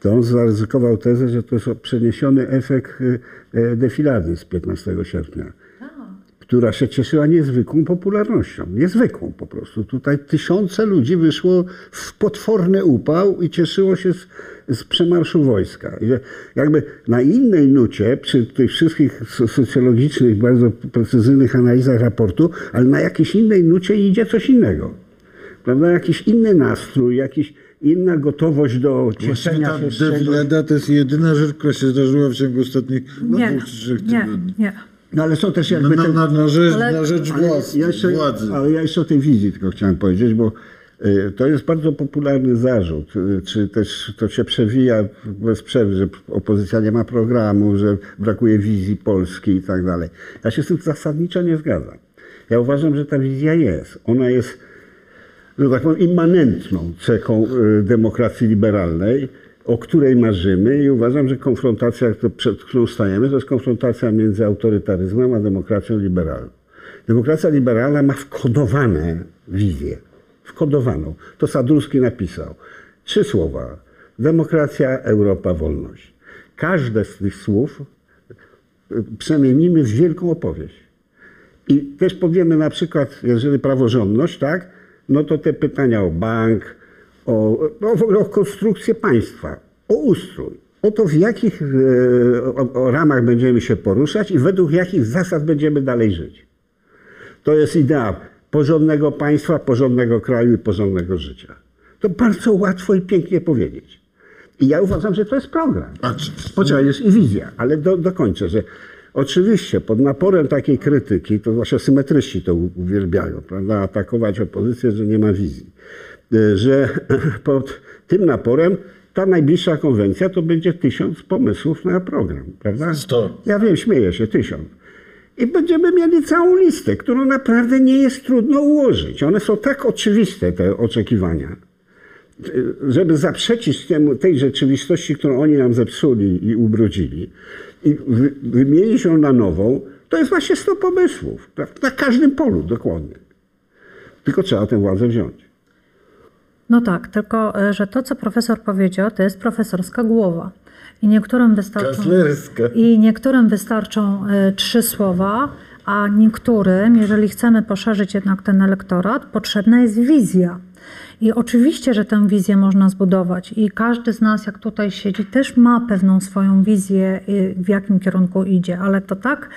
Speaker 3: to on zaryzykował tezę, że to jest przeniesiony efekt e, e, defilady z 15 sierpnia, która się cieszyła niezwykłą popularnością. Niezwykłą po prostu. Tutaj tysiące ludzi wyszło w potworny upał i cieszyło się z, z przemarszu wojska. I jakby na innej nucie, przy tych wszystkich so- socjologicznych, bardzo precyzyjnych analizach raportu, ale na jakiejś innej nucie idzie coś innego. Prawda? Jakiś inny nastrój, jakiś inna gotowość do
Speaker 1: Właśnie
Speaker 3: cieszenia
Speaker 1: ta
Speaker 3: się z czegoś.
Speaker 1: to jest jedyna rzecz, która się zdarzyła w ciągu ostatnich
Speaker 2: Nie,
Speaker 1: dwóch czy trzech
Speaker 2: nie,
Speaker 1: tygodni.
Speaker 2: nie.
Speaker 3: No ale są też
Speaker 1: Na,
Speaker 3: jakby
Speaker 1: na,
Speaker 3: te-
Speaker 1: na, na rzecz,
Speaker 2: Ale-
Speaker 1: na rzecz
Speaker 3: Ale
Speaker 1: władz,
Speaker 3: ja jeszcze,
Speaker 1: władzy.
Speaker 3: ale ja jeszcze o tej wizji tylko chciałem powiedzieć, bo y, to jest bardzo popularny zarzut, y, czy też to się przewija bez przerwy, że opozycja nie ma programu, że brakuje wizji Polski i tak dalej. Ja się z tym zasadniczo nie zgadzam. Ja uważam, że ta wizja jest. Ona jest, że tak powiem, immanentną cechą y, demokracji liberalnej, o której marzymy i uważam, że konfrontacja, przed którą stajemy, to jest konfrontacja między autorytaryzmem a demokracją liberalną. Demokracja liberalna ma wkodowane wizje. Wkodowaną. To Sadurski napisał. Trzy słowa. Demokracja, Europa, wolność. Każde z tych słów y, przemienimy w wielką opowieść. I też powiemy na przykład, jeżeli praworządność, tak, no to te pytania o bank, o, w ogóle o konstrukcję państwa, o ustrój, o to w jakich e, o, o ramach będziemy się poruszać i według jakich zasad będziemy dalej żyć. To jest idea porządnego państwa, porządnego kraju i porządnego życia. To bardzo łatwo i pięknie powiedzieć. I ja uważam, że to jest program.
Speaker 1: A czy,
Speaker 3: jest i wizja, ale do, dokończę, że oczywiście pod naporem takiej krytyki, to zwłaszcza symetryści to uwielbiają, prawda, atakować opozycję, że nie ma wizji, Y, że pod tym naporem ta najbliższa konwencja to będzie tysiąc pomysłów na program, prawda?
Speaker 1: Sto.
Speaker 3: Ja wiem, śmieję się, tysiąc. I będziemy mieli całą listę, którą naprawdę nie jest trudno ułożyć. One są tak oczywiste, te oczekiwania, żeby zaprzeczyć temu, tej rzeczywistości, którą oni nam zepsuli i ubrudzili i wy, wymienić ją na nową, to jest właśnie 100 pomysłów. Na każdym polu dokładnie. Tylko trzeba tę władzę wziąć.
Speaker 2: No tak, tylko e, że to, co profesor powiedział, to jest profesorska głowa. I niektórym wystarczą, i niektórym wystarczą e, trzy słowa, a niektórym, jeżeli chcemy poszerzyć jednak ten elektorat, potrzebna jest wizja. I oczywiście, że tę wizję można zbudować. I każdy z nas, jak tutaj siedzi, też ma pewną swoją wizję, y, w jakim kierunku idzie, ale to tak,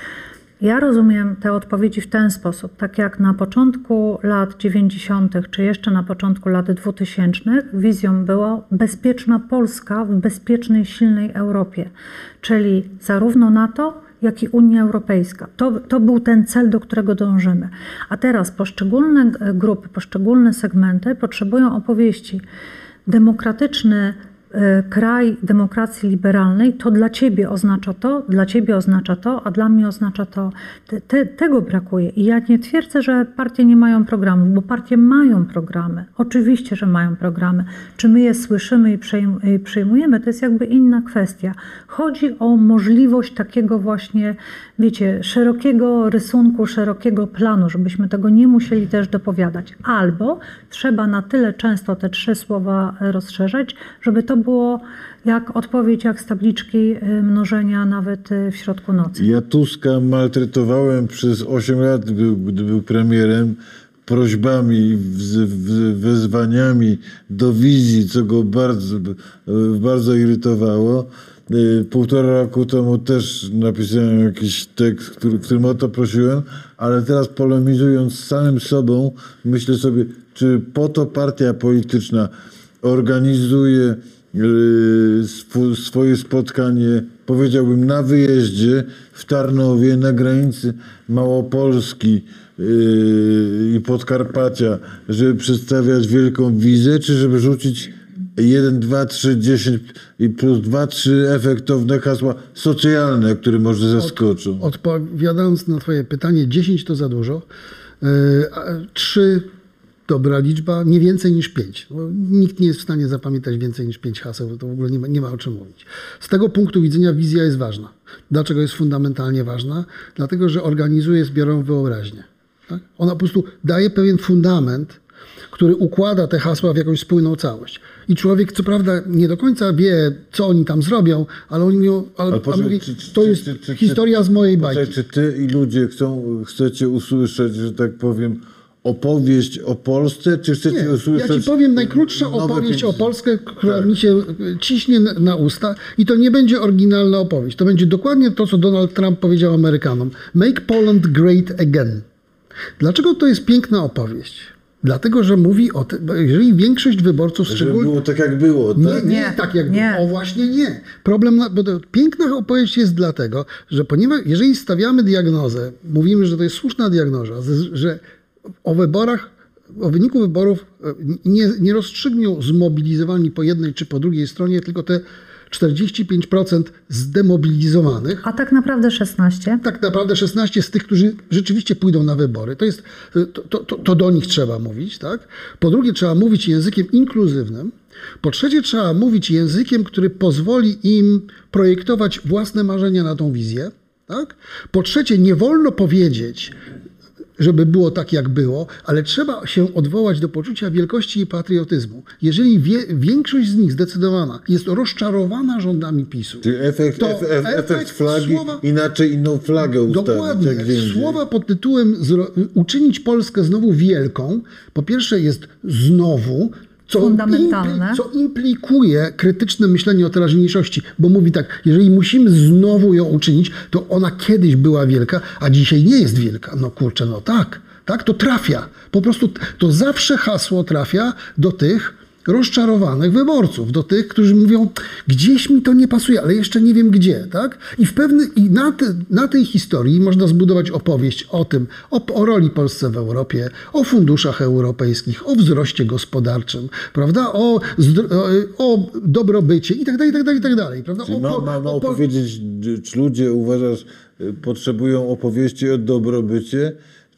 Speaker 2: ja rozumiem te odpowiedzi w ten sposób, tak jak na początku lat 90., czy jeszcze na początku lat 2000, wizją była bezpieczna Polska w bezpiecznej, silnej Europie, czyli zarówno NATO, jak i Unia Europejska. To, to był ten cel, do którego dążymy. A teraz poszczególne g- grupy, poszczególne segmenty potrzebują opowieści. Demokratyczny e, kraj demokracji liberalnej, to dla ciebie oznacza to, dla ciebie oznacza to, a dla mnie oznacza to. Te, te, tego brakuje. I ja nie twierdzę, że partie nie mają programów, bo partie mają programy. Oczywiście, że mają programy. Czy my je słyszymy i przyjmujemy, to jest jakby inna kwestia. Chodzi o możliwość takiego właśnie, wiecie, szerokiego rysunku, szerokiego planu, żebyśmy tego nie musieli też dopowiadać. Albo trzeba na tyle często te trzy słowa e, rozszerzać, żeby to było jak odpowiedź, jak z tabliczki y, mnożenia nawet y, w środku nocy.
Speaker 1: Ja Tuska maltretowałem przez 8 lat, gdy był, premierem, prośbami, wezwaniami do wizji, co go bardzo, e, bardzo irytowało. Półtora roku temu też napisałem jakiś tekst, który, którym o to prosiłem, ale teraz polemizując z samym sobą, myślę sobie, czy po to partia polityczna organizuje yy, swo- swoje spotkanie, powiedziałbym, na wyjeździe w Tarnowie, na granicy Małopolski yy, i Podkarpacia, żeby przedstawiać wielką wizę, czy żeby rzucić 1, 2, 3, 10 i plus 2, 3 efektowne hasła socjalne, które może zaskoczą.
Speaker 4: Odpowiadając na Twoje pytanie, 10 to za dużo. 3 dobra liczba, nie więcej niż 5. Bo nikt nie jest w stanie zapamiętać więcej niż 5 haseł, to w ogóle nie ma, nie ma o czym mówić. Z tego punktu widzenia wizja jest ważna. Dlaczego jest fundamentalnie ważna? Dlatego, że organizuje zbiorową wyobraźnię. Tak? Ona po prostu daje pewien fundament, który układa te hasła w jakąś spójną całość. I człowiek, co prawda, nie do końca wie, co oni tam zrobią, ale oni mówią, ale,
Speaker 1: Ale poczekaj,
Speaker 4: mówi,
Speaker 1: czy- czy-
Speaker 4: to jest
Speaker 1: czy- czy-
Speaker 4: historia z mojej
Speaker 1: Poczekaj,
Speaker 4: bajki.
Speaker 1: czy ty i ludzie chcą, chcecie usłyszeć, że tak powiem, opowieść o Polsce, czy chcecie
Speaker 4: Nie,
Speaker 1: usłyszeć...
Speaker 4: ja ci powiem najkrótsza opowieść o? Polsce, która
Speaker 1: Tak.
Speaker 4: mi się e, ciśnie na- usta i to nie będzie oryginalna opowieść. To będzie dokładnie to, co Donald Trump powiedział Amerykanom. Make Poland great again. Dlaczego to jest piękna opowieść? Dlatego, że mówi o tym, bo jeżeli większość wyborców,
Speaker 1: Żeby
Speaker 4: szczególnie...
Speaker 1: było tak, jak było,
Speaker 4: Nie,
Speaker 1: tak?
Speaker 4: nie,
Speaker 2: Nie,
Speaker 4: tak jak
Speaker 2: nie.
Speaker 4: O właśnie nie. Problem, na, bo to piękna opowieść jest dlatego, że ponieważ jeżeli stawiamy diagnozę, mówimy, że to jest słuszna diagnoza, że o wyborach, o wyniku wyborów e, nie, nie rozstrzygną zmobilizowani po jednej czy po drugiej stronie, tylko te 45% zdemobilizowanych
Speaker 2: A tak naprawdę 16.
Speaker 4: tak naprawdę 16 z tych, którzy rzeczywiście pójdą na wybory. To, jest, to, to, to, to do nich trzeba mówić. Tak? Po drugie, trzeba mówić językiem inkluzywnym. Po trzecie, trzeba mówić językiem, który pozwoli im projektować własne marzenia na tą wizję. Tak? Po trzecie, nie wolno powiedzieć, żeby było tak, jak było, ale trzeba się odwołać do poczucia wielkości i patriotyzmu. Jeżeli wie, większość z nich zdecydowana jest rozczarowana rządami PiSu,
Speaker 1: Czyli efekt,
Speaker 4: To
Speaker 1: ef, ef, efekt
Speaker 4: efekt
Speaker 1: flagi,
Speaker 4: słowa-
Speaker 1: inaczej inną flagę ustawić.
Speaker 4: Dokładnie.
Speaker 1: Gdzie indziej.
Speaker 4: Słowa pod tytułem uczynić Polskę znowu wielką, po pierwsze jest znowu, co,
Speaker 2: Fundamentalne.
Speaker 4: impli- co implikuje krytyczne myślenie o teraźniejszości, bo mówi tak, jeżeli musimy znowu ją uczynić, to ona kiedyś była wielka, a dzisiaj nie jest wielka. No kurczę, no tak, tak, to trafia. Po prostu to zawsze hasło trafia do tych, rozczarowanych wyborców, do tych, którzy mówią, gdzieś mi to nie pasuje, ale jeszcze nie wiem gdzie, tak? I, w pewny, i na, te, na tej historii można zbudować opowieść o tym, o, o roli Polsce w Europie, o funduszach europejskich, o wzroście gospodarczym, prawda? O, o, o dobrobycie i tak dalej, i tak dalej, i tak dalej, prawda?
Speaker 1: Czyli ma, ma, ma opowiedzieć, czy ludzie uważasz, y, potrzebują opowieści o dobrobycie,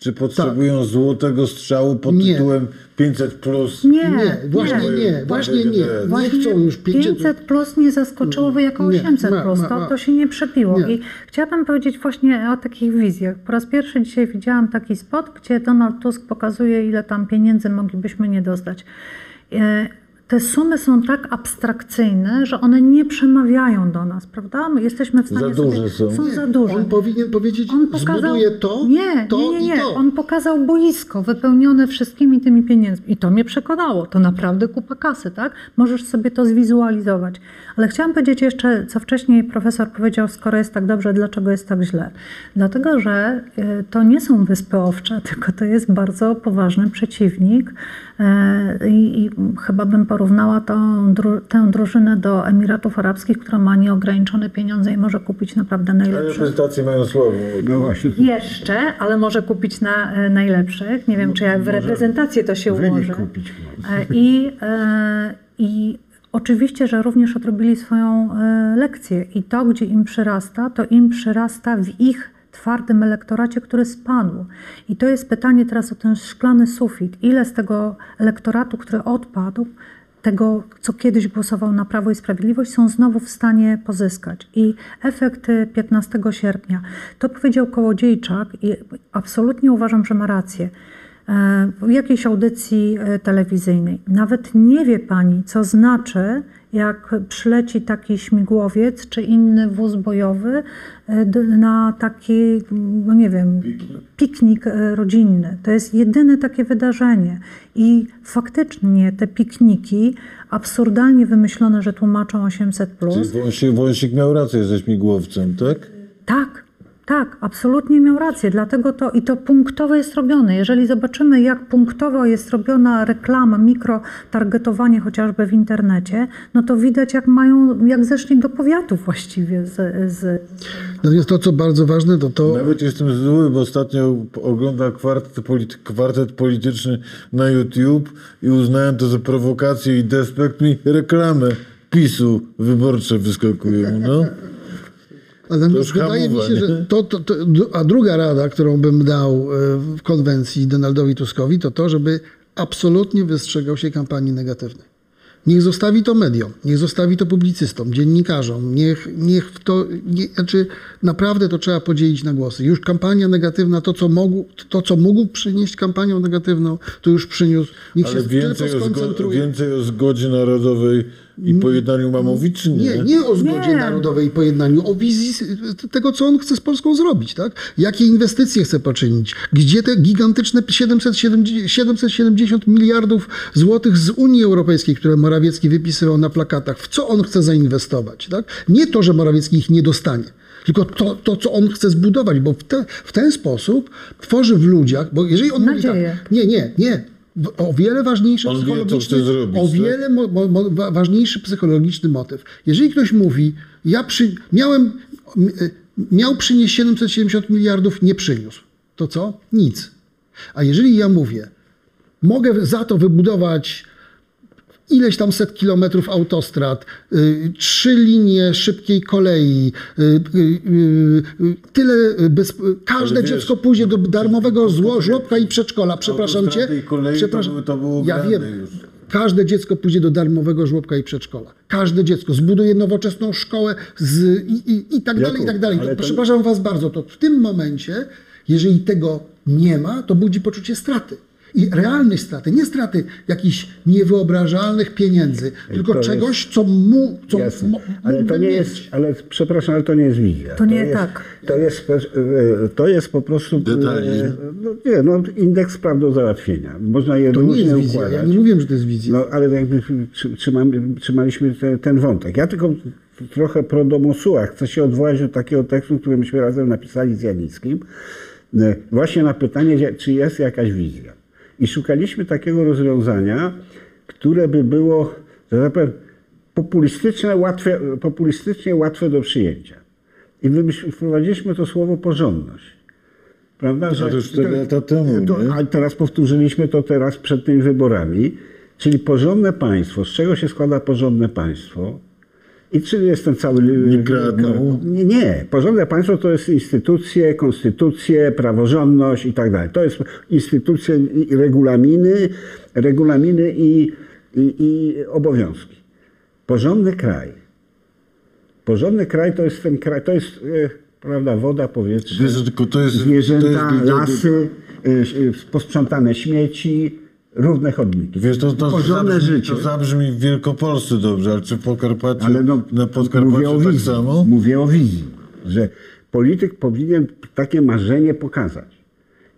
Speaker 1: czy potrzebują złotego strzału pod
Speaker 4: Nie.
Speaker 1: tytułem 500 plus?
Speaker 2: Nie,
Speaker 4: Nie, właśnie nie, właśnie nie. Nie chcą już 500
Speaker 2: 500 plus nie zaskoczyło wy jako
Speaker 4: Nie,
Speaker 2: 800
Speaker 4: ma-
Speaker 2: plus.
Speaker 4: ma-
Speaker 2: To,
Speaker 4: ma.
Speaker 2: to się nie przebiło.
Speaker 4: Nie.
Speaker 2: I chciałabym powiedzieć właśnie o takich wizjach. Po raz pierwszy dzisiaj widziałam taki spot, gdzie Donald Tusk pokazuje, ile tam pieniędzy moglibyśmy nie dostać. E, Te sumy są tak abstrakcyjne, że one nie przemawiają do nas, prawda? My jesteśmy w stanie
Speaker 1: Za duże
Speaker 2: sobie...
Speaker 1: są.
Speaker 2: Są
Speaker 4: Nie,
Speaker 2: za duże.
Speaker 4: On powinien powiedzieć,
Speaker 2: On pokazał,
Speaker 4: zbuduję to,
Speaker 2: nie,
Speaker 4: to
Speaker 2: nie, nie, nie.
Speaker 4: to.
Speaker 2: On pokazał boisko wypełnione wszystkimi tymi pieniędzmi. I to mnie przekonało. To naprawdę kupa kasy, tak? Możesz sobie to zwizualizować. Ale chciałam powiedzieć jeszcze, co wcześniej profesor powiedział, skoro jest tak dobrze, dlaczego jest tak źle? Dlatego, że y, to nie są wyspy owcze, tylko to jest bardzo poważny przeciwnik. E, I, i chyba bym porównała tą, dru, tę drużynę do Emiratów Arabskich, która ma nieograniczone pieniądze i może kupić naprawdę najlepsze.
Speaker 1: Reprezentacje mają słabo.
Speaker 3: No właśnie.
Speaker 2: Jeszcze, ale może kupić na e, najlepszych. Nie wiem, czy jak w reprezentację to się ułoży.
Speaker 3: kupić
Speaker 2: E, I, e, I Oczywiście, że również odrobili swoją e, lekcję i to, gdzie im przyrasta, to im przyrasta w ich twardym elektoracie, który spadł. I to jest pytanie teraz o ten szklany sufit. Ile z tego elektoratu, który odpadł, tego, co kiedyś głosował na Prawo i Sprawiedliwość, są znowu w stanie pozyskać. I efekt y, 15 sierpnia, to powiedział Kołodziejczak i absolutnie uważam, że ma rację. E, W jakiejś audycji e, telewizyjnej. Nawet nie wie pani, co znaczy, jak przyleci taki śmigłowiec czy inny wóz bojowy e, na taki, no nie wiem, piknik e, rodzinny. To jest jedyne takie wydarzenie. I faktycznie te pikniki, absurdalnie wymyślone, że tłumaczą 800.
Speaker 1: Czyli Wąsik, Wąsik miał rację ze śmigłowcem, tak?
Speaker 2: Tak, tak, absolutnie miał rację. Dlatego to i to punktowo jest robione. Jeżeli zobaczymy, jak punktowo jest robiona reklama, mikrotargetowanie chociażby w internecie, no to widać, jak mają, jak zeszli do powiatu właściwie z, z
Speaker 4: Natomiast to, co bardzo ważne, to to,
Speaker 1: Nawet jestem zły, bo ostatnio oglądam kwartet, polity, kwartet polityczny na YouTube i uznałem to za prowokację i despekt mi reklamę PiSu wyborcze wyskakują, no.
Speaker 4: Ale wydaje mi się, że to, to, to, a druga rada, którą bym dał e, w konwencji Donaldowi Tuskowi, to to, żeby absolutnie wystrzegał się kampanii negatywnej. Niech zostawi to mediom, niech zostawi to publicystom, dziennikarzom, niech, niech w to, nie, znaczy naprawdę to trzeba podzielić na głosy. Już kampania negatywna, to co, mógł, to co mógł przynieść kampanią negatywną, to już przyniósł. Niech
Speaker 1: Ale
Speaker 4: się
Speaker 1: więcej o, zgo,
Speaker 4: skoncentruje.
Speaker 1: więcej o zgodzie narodowej i pojednaniu Mamowicz, czy nie?
Speaker 4: Nie, nie o zgodzie
Speaker 2: Nie.
Speaker 4: narodowej i pojednaniu, o wizji tego, co on chce z Polską zrobić, tak? Jakie inwestycje chce poczynić? Gdzie te gigantyczne 770, 770 miliardów złotych z Unii Europejskiej, które Morawiecki wypisywał na plakatach, w co on chce zainwestować, tak? Nie to, że Morawiecki ich nie dostanie. Tylko to, to, co on chce zbudować, bo w, te, w ten sposób tworzy w ludziach, bo jeżeli on mówi tak, nie, nie, nie, o wiele ważniejszy
Speaker 1: On wie,
Speaker 4: psychologiczny,
Speaker 1: chce zrobić,
Speaker 4: o
Speaker 1: tak?
Speaker 4: wiele mo, mo, mo, wa- ważniejszy psychologiczny motyw. Jeżeli ktoś mówi, ja przy, miałem, y, miał przynieść 770 miliardów, nie przyniósł, to co? Nic. A jeżeli ja mówię, mogę za to wybudować ileś tam set kilometrów autostrad, y, trzy linie szybkiej kolei, y, y, tyle, bez, każde
Speaker 1: wiesz,
Speaker 4: dziecko pójdzie do darmowego zło, żłobka i przedszkola. Przepraszam cię.
Speaker 1: Kolei to
Speaker 4: Przepraszam.
Speaker 1: było- to było
Speaker 4: ja wiem.
Speaker 1: już.
Speaker 4: Każde dziecko pójdzie do darmowego żłobka i przedszkola. Każde dziecko zbuduje nowoczesną szkołę z, i, i, i tak dalej, i tak dalej.
Speaker 3: ale to-
Speaker 4: Przepraszam was bardzo, to w tym momencie, jeżeli tego nie ma, to budzi poczucie straty. I realnej straty, nie straty jakichś niewyobrażalnych pieniędzy, tylko
Speaker 3: To jest-
Speaker 4: czegoś, co mu, co
Speaker 3: Jasne.
Speaker 4: mo-
Speaker 3: Ale to nie
Speaker 4: mieć.
Speaker 3: jest, ale przepraszam, ale to nie jest wizja.
Speaker 2: To nie
Speaker 3: jest,
Speaker 2: tak.
Speaker 3: To jest, e, to jest po prostu
Speaker 1: Detalizm.
Speaker 3: e, no, nie, no, indeks praw do załatwienia. Można je
Speaker 4: To nie jest wizja.
Speaker 3: układać.
Speaker 4: Ja nie mówię, że to jest wizja.
Speaker 3: No, ale jakby trzy- trzymamy, trzymaliśmy te, ten wątek. Ja tylko trochę pro domosuła chcę się odwołać do takiego tekstu, który myśmy razem napisali z Janickim. E, Właśnie na pytanie, czy jest jakaś wizja. I szukaliśmy takiego rozwiązania, które by było, że tak populistyczne, łatwe, populistycznie łatwe do przyjęcia. I wprowadziliśmy to słowo porządność. Prawda?
Speaker 1: to już cztery lata temu,
Speaker 3: to,
Speaker 1: nie?
Speaker 3: a teraz powtórzyliśmy to teraz przed tymi wyborami. Czyli porządne państwo. Z czego się składa porządne państwo? I czy jest ten cały...
Speaker 1: Nie kradną.
Speaker 3: Nie, nie. Porządne państwo to jest instytucje, konstytucje, praworządność i tak dalej. To jest instytucje i regulaminy, regulaminy i, i, i obowiązki. Porządny kraj. Porządny kraj to jest ten kraj, to jest e, prawda, woda, powietrze,
Speaker 1: to jest...
Speaker 3: zwierzęta,
Speaker 1: to jest,
Speaker 3: lasy, posprzątane śmieci, równe chodniki.
Speaker 1: Wiesz, to, to,
Speaker 3: Porządne
Speaker 1: zabrzmi,
Speaker 3: życie.
Speaker 1: to zabrzmi w Wielkopolsce dobrze, ale czy w Podkarpaciu,
Speaker 3: Ale no,
Speaker 1: na
Speaker 3: mówię
Speaker 1: Podkarpaciu
Speaker 3: o
Speaker 1: tak
Speaker 3: wizji.
Speaker 1: samo?
Speaker 3: Mówię o wizji, że polityk powinien takie marzenie pokazać.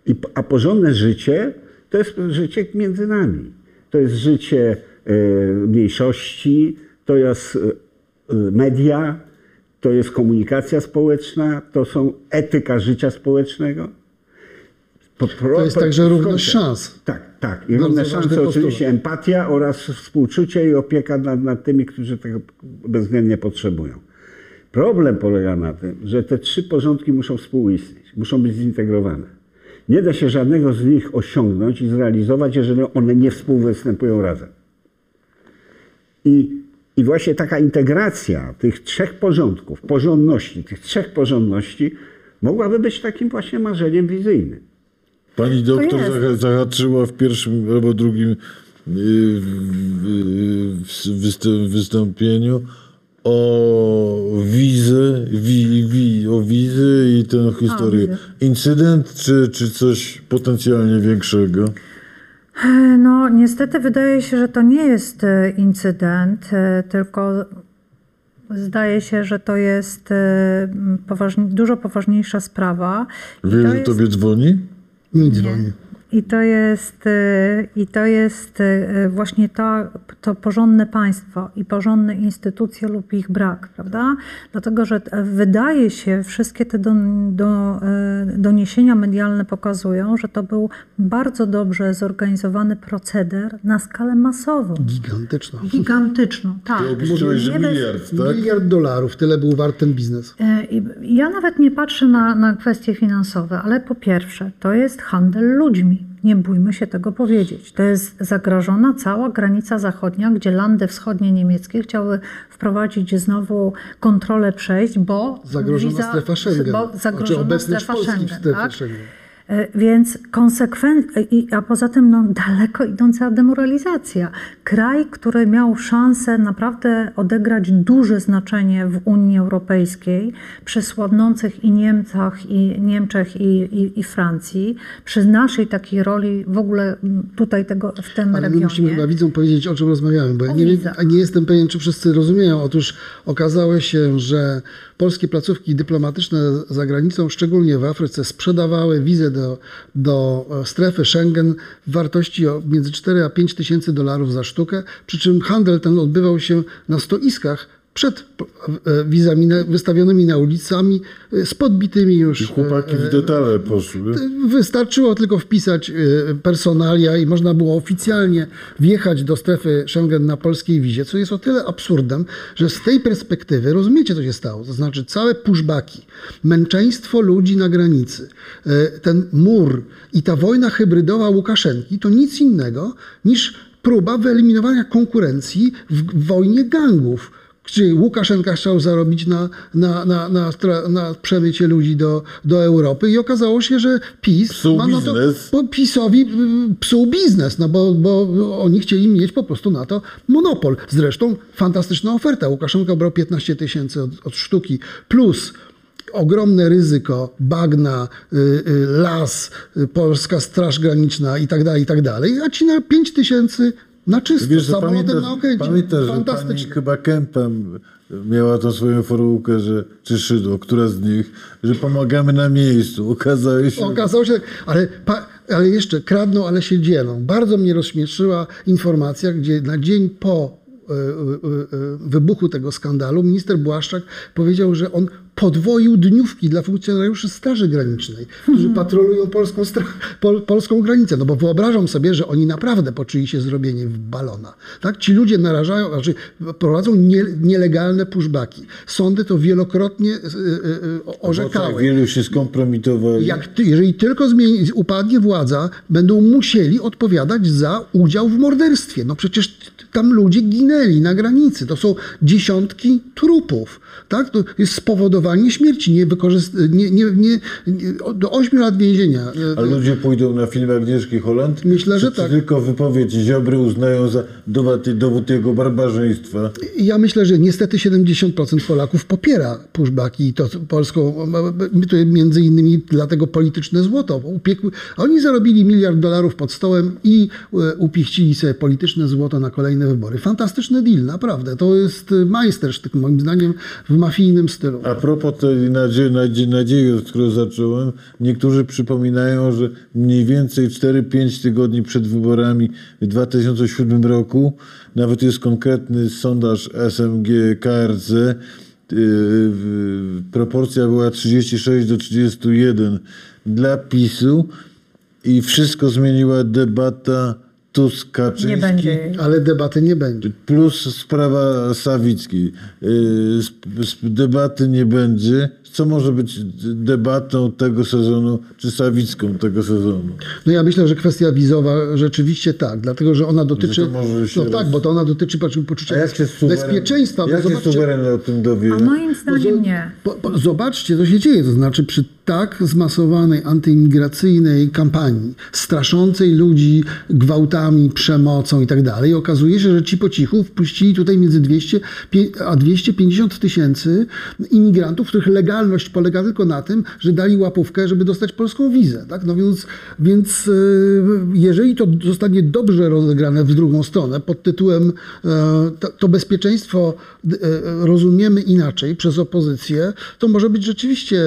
Speaker 3: I, a porządne życie to jest życie między nami. To jest życie e, mniejszości, to jest e, media, to jest komunikacja społeczna, to są etyka życia społecznego. Po,
Speaker 4: To jest
Speaker 3: po-
Speaker 4: także równość szans.
Speaker 3: Tak, tak. I
Speaker 4: Bardzo
Speaker 3: równe szanse,
Speaker 4: postulat.
Speaker 3: oczywiście empatia oraz współczucie i opieka nad, nad tymi, którzy tego bezwzględnie potrzebują. Problem polega na tym, że te trzy porządki muszą współistnieć, muszą być zintegrowane. Nie da się żadnego z nich osiągnąć i zrealizować, jeżeli one nie współwystępują razem. I I właśnie taka integracja tych trzech porządków, porządności, tych trzech porządności mogłaby być takim właśnie marzeniem wizyjnym.
Speaker 1: Pani doktor
Speaker 2: jest.
Speaker 1: zahaczyła w pierwszym albo drugim y, wystąpieniu o wizę, wi, wi, o wizy i tę historię.
Speaker 2: wizy.
Speaker 1: Incydent czy, czy coś potencjalnie większego?
Speaker 2: No, niestety wydaje się, że to nie jest e, incydent, e, tylko zdaje się, że to jest e, poważni, dużo poważniejsza sprawa. I
Speaker 1: Wie,
Speaker 2: to
Speaker 1: że
Speaker 2: jest-
Speaker 1: tobie dzwoni?
Speaker 4: Mi dzwoni.
Speaker 2: I to jest, e, i to jest e, właśnie to, to porządne państwo i porządne instytucje lub ich brak, prawda? Dlatego, że e, wydaje się, wszystkie te do, do, e, doniesienia medialne pokazują, że to był bardzo dobrze zorganizowany proceder na skalę masową,
Speaker 4: Gigantyczna.
Speaker 2: gigantyczną. Tak.
Speaker 1: Ty obliczyłeś, że miliard, tak?
Speaker 4: Miliard dolarów, tyle był wart ten biznes.
Speaker 2: E, Ja nawet nie patrzę na, na kwestie finansowe, ale po pierwsze, to jest handel ludźmi. Nie bójmy się tego powiedzieć. To jest zagrożona cała granica zachodnia, gdzie landy wschodnie niemieckie chciały wprowadzić znowu kontrolę przejść, bo
Speaker 4: Zagrożona
Speaker 2: wiza-
Speaker 4: strefa Schengen.
Speaker 2: Bo
Speaker 4: Znaczy
Speaker 2: zagrożona
Speaker 4: obecność
Speaker 2: strefa
Speaker 4: Polski w
Speaker 2: Schengen,
Speaker 4: strefie
Speaker 2: tak?
Speaker 4: Schengen.
Speaker 2: E, Więc konsekwentnie, a poza tym no, daleko idąca demoralizacja. Kraj, który miał szansę naprawdę odegrać duże znaczenie w Unii Europejskiej, przy słabnących i Niemcach, i Niemczech, i, i, i Francji, przy naszej takiej roli w ogóle tutaj tego, w tym
Speaker 4: Ale my
Speaker 2: regionie.
Speaker 4: musimy chyba widzom powiedzieć, o czym rozmawiamy, bo ja nie, nie jestem pewien, czy wszyscy rozumieją. Otóż okazało się, że polskie placówki dyplomatyczne za granicą, szczególnie w Afryce, sprzedawały wizę do, do e, strefy Schengen w wartości między 4 a 5 tysięcy dolarów za sztukę, przy czym handel ten odbywał się na stoiskach przed e, wizami wystawionymi na ulicami e, z podbitymi już
Speaker 1: I chłopaki
Speaker 4: e,
Speaker 1: w detale poszły.
Speaker 4: Wystarczyło tylko wpisać personalia i można było oficjalnie wjechać do strefy Schengen na polskiej wizie, co jest o tyle absurdem, że z tej perspektywy rozumiecie, co się stało. To znaczy całe pushbacki, męczeństwo ludzi na granicy, ten mur i ta wojna hybrydowa Łukaszenki to nic innego niż próba wyeliminowania konkurencji w wojnie gangów. Gdzie Łukaszenka chciał zarobić na, na, na, na, na przemycie ludzi do, do Europy i okazało się, że PiS
Speaker 1: Psuł
Speaker 4: ma na to,
Speaker 1: biznes.
Speaker 4: bo PiSowi y, psuł biznes, no bo, bo oni chcieli mieć po prostu na to monopol. Zresztą fantastyczna oferta. Łukaszenka brał 15 tysięcy od, od sztuki plus ogromne ryzyko, bagna, y, y, las, y, polska straż graniczna i tak dalej, i tak dalej, a ci na 5 tysięcy na czysto,
Speaker 1: Wiesz,
Speaker 4: samolotem na okęcie.
Speaker 1: pamiętasz że pani chyba Kempem miała tą swoją formułkę, że, czy Szydło, która z nich, że pomagamy na miejscu. Okazało się,
Speaker 4: Okazało się, ale, ale jeszcze kradną, ale się dzielą. Bardzo mnie rozśmieszyła informacja, gdzie na dzień po e, e, e, wybuchu tego skandalu minister Błaszczak powiedział, że on podwoił dniówki dla funkcjonariuszy Straży Granicznej, którzy patrolują polską, stra- pol, polską granicę. No bo wyobrażam sobie, że oni naprawdę poczuli się zrobieni w balona. Tak? Ci ludzie narażają, znaczy prowadzą nie, nielegalne pushbacki. Sądy to wielokrotnie e, e, orzekały.
Speaker 1: tak wielu się skompromitowali.
Speaker 4: Jak ty, jeżeli tylko zmieni, upadnie władza, będą musieli odpowiadać za udział w morderstwie. No przecież tam ludzie ginęli na granicy. To są dziesiątki trupów. Tak? To jest spowodowanie śmierci. Nie wykorzyst- nie, nie, nie, do 8 lat więzienia.
Speaker 1: A ludzie pójdą na film Agnieszki Holland?
Speaker 4: Myślę, że
Speaker 1: czy, czy
Speaker 4: tak.
Speaker 1: tylko wypowiedź Ziobry uznają za dowód, dowód jego barbarzyństwa?
Speaker 4: Ja myślę, że niestety 70% Polaków popiera pushbacki i to polską, to między innymi dlatego polityczne złoto. Upiekły, oni zarobili miliard dolarów pod stołem i e, upichcili sobie polityczne złoto na kolejne wybory. Fantastyczny deal, naprawdę. To jest e, majstersztyk moim zdaniem w mafijnym stylu.
Speaker 1: A propos tej nadziei, nadziei, nadziei, od której zacząłem, niektórzy przypominają, że mniej więcej 4-5 tygodni przed wyborami w 2007 roku, nawet jest konkretny sondaż SMG KRC, w- proporcja była 36 do 31 dla PiSu i wszystko zmieniła debata Tusk Kaczyński.
Speaker 2: Nie będzie.
Speaker 4: Ale debaty nie będzie.
Speaker 1: Plus sprawa Sawickiej. Sp- Debaty nie będzie. Co może być debatą tego sezonu, czy Sawicką tego sezonu?
Speaker 4: No ja myślę, że kwestia wizowa rzeczywiście tak, dlatego że ona dotyczy.
Speaker 1: Że to może się
Speaker 4: no tak,
Speaker 1: roz-
Speaker 4: bo to ona dotyczy poczu- poczucia
Speaker 1: suweren-
Speaker 4: bezpieczeństwa.
Speaker 1: Jak się
Speaker 4: zobaczcie-
Speaker 1: suweren o tym dowie?
Speaker 2: A moim zdaniem nie.
Speaker 4: Po, po, zobaczcie, co się dzieje. To znaczy, przy tak zmasowanej antyimigracyjnej kampanii, straszącej ludzi gwałtami, przemocą i tak dalej, okazuje się, że ci po cichu wpuścili tutaj między 200 pie- a 250 tysięcy imigrantów, których polega tylko na tym, że dali łapówkę, żeby dostać polską wizę. Tak? No więc, więc e, jeżeli to zostanie dobrze rozegrane w drugą stronę, pod tytułem e, to, to bezpieczeństwo e, rozumiemy inaczej przez opozycję, to może być rzeczywiście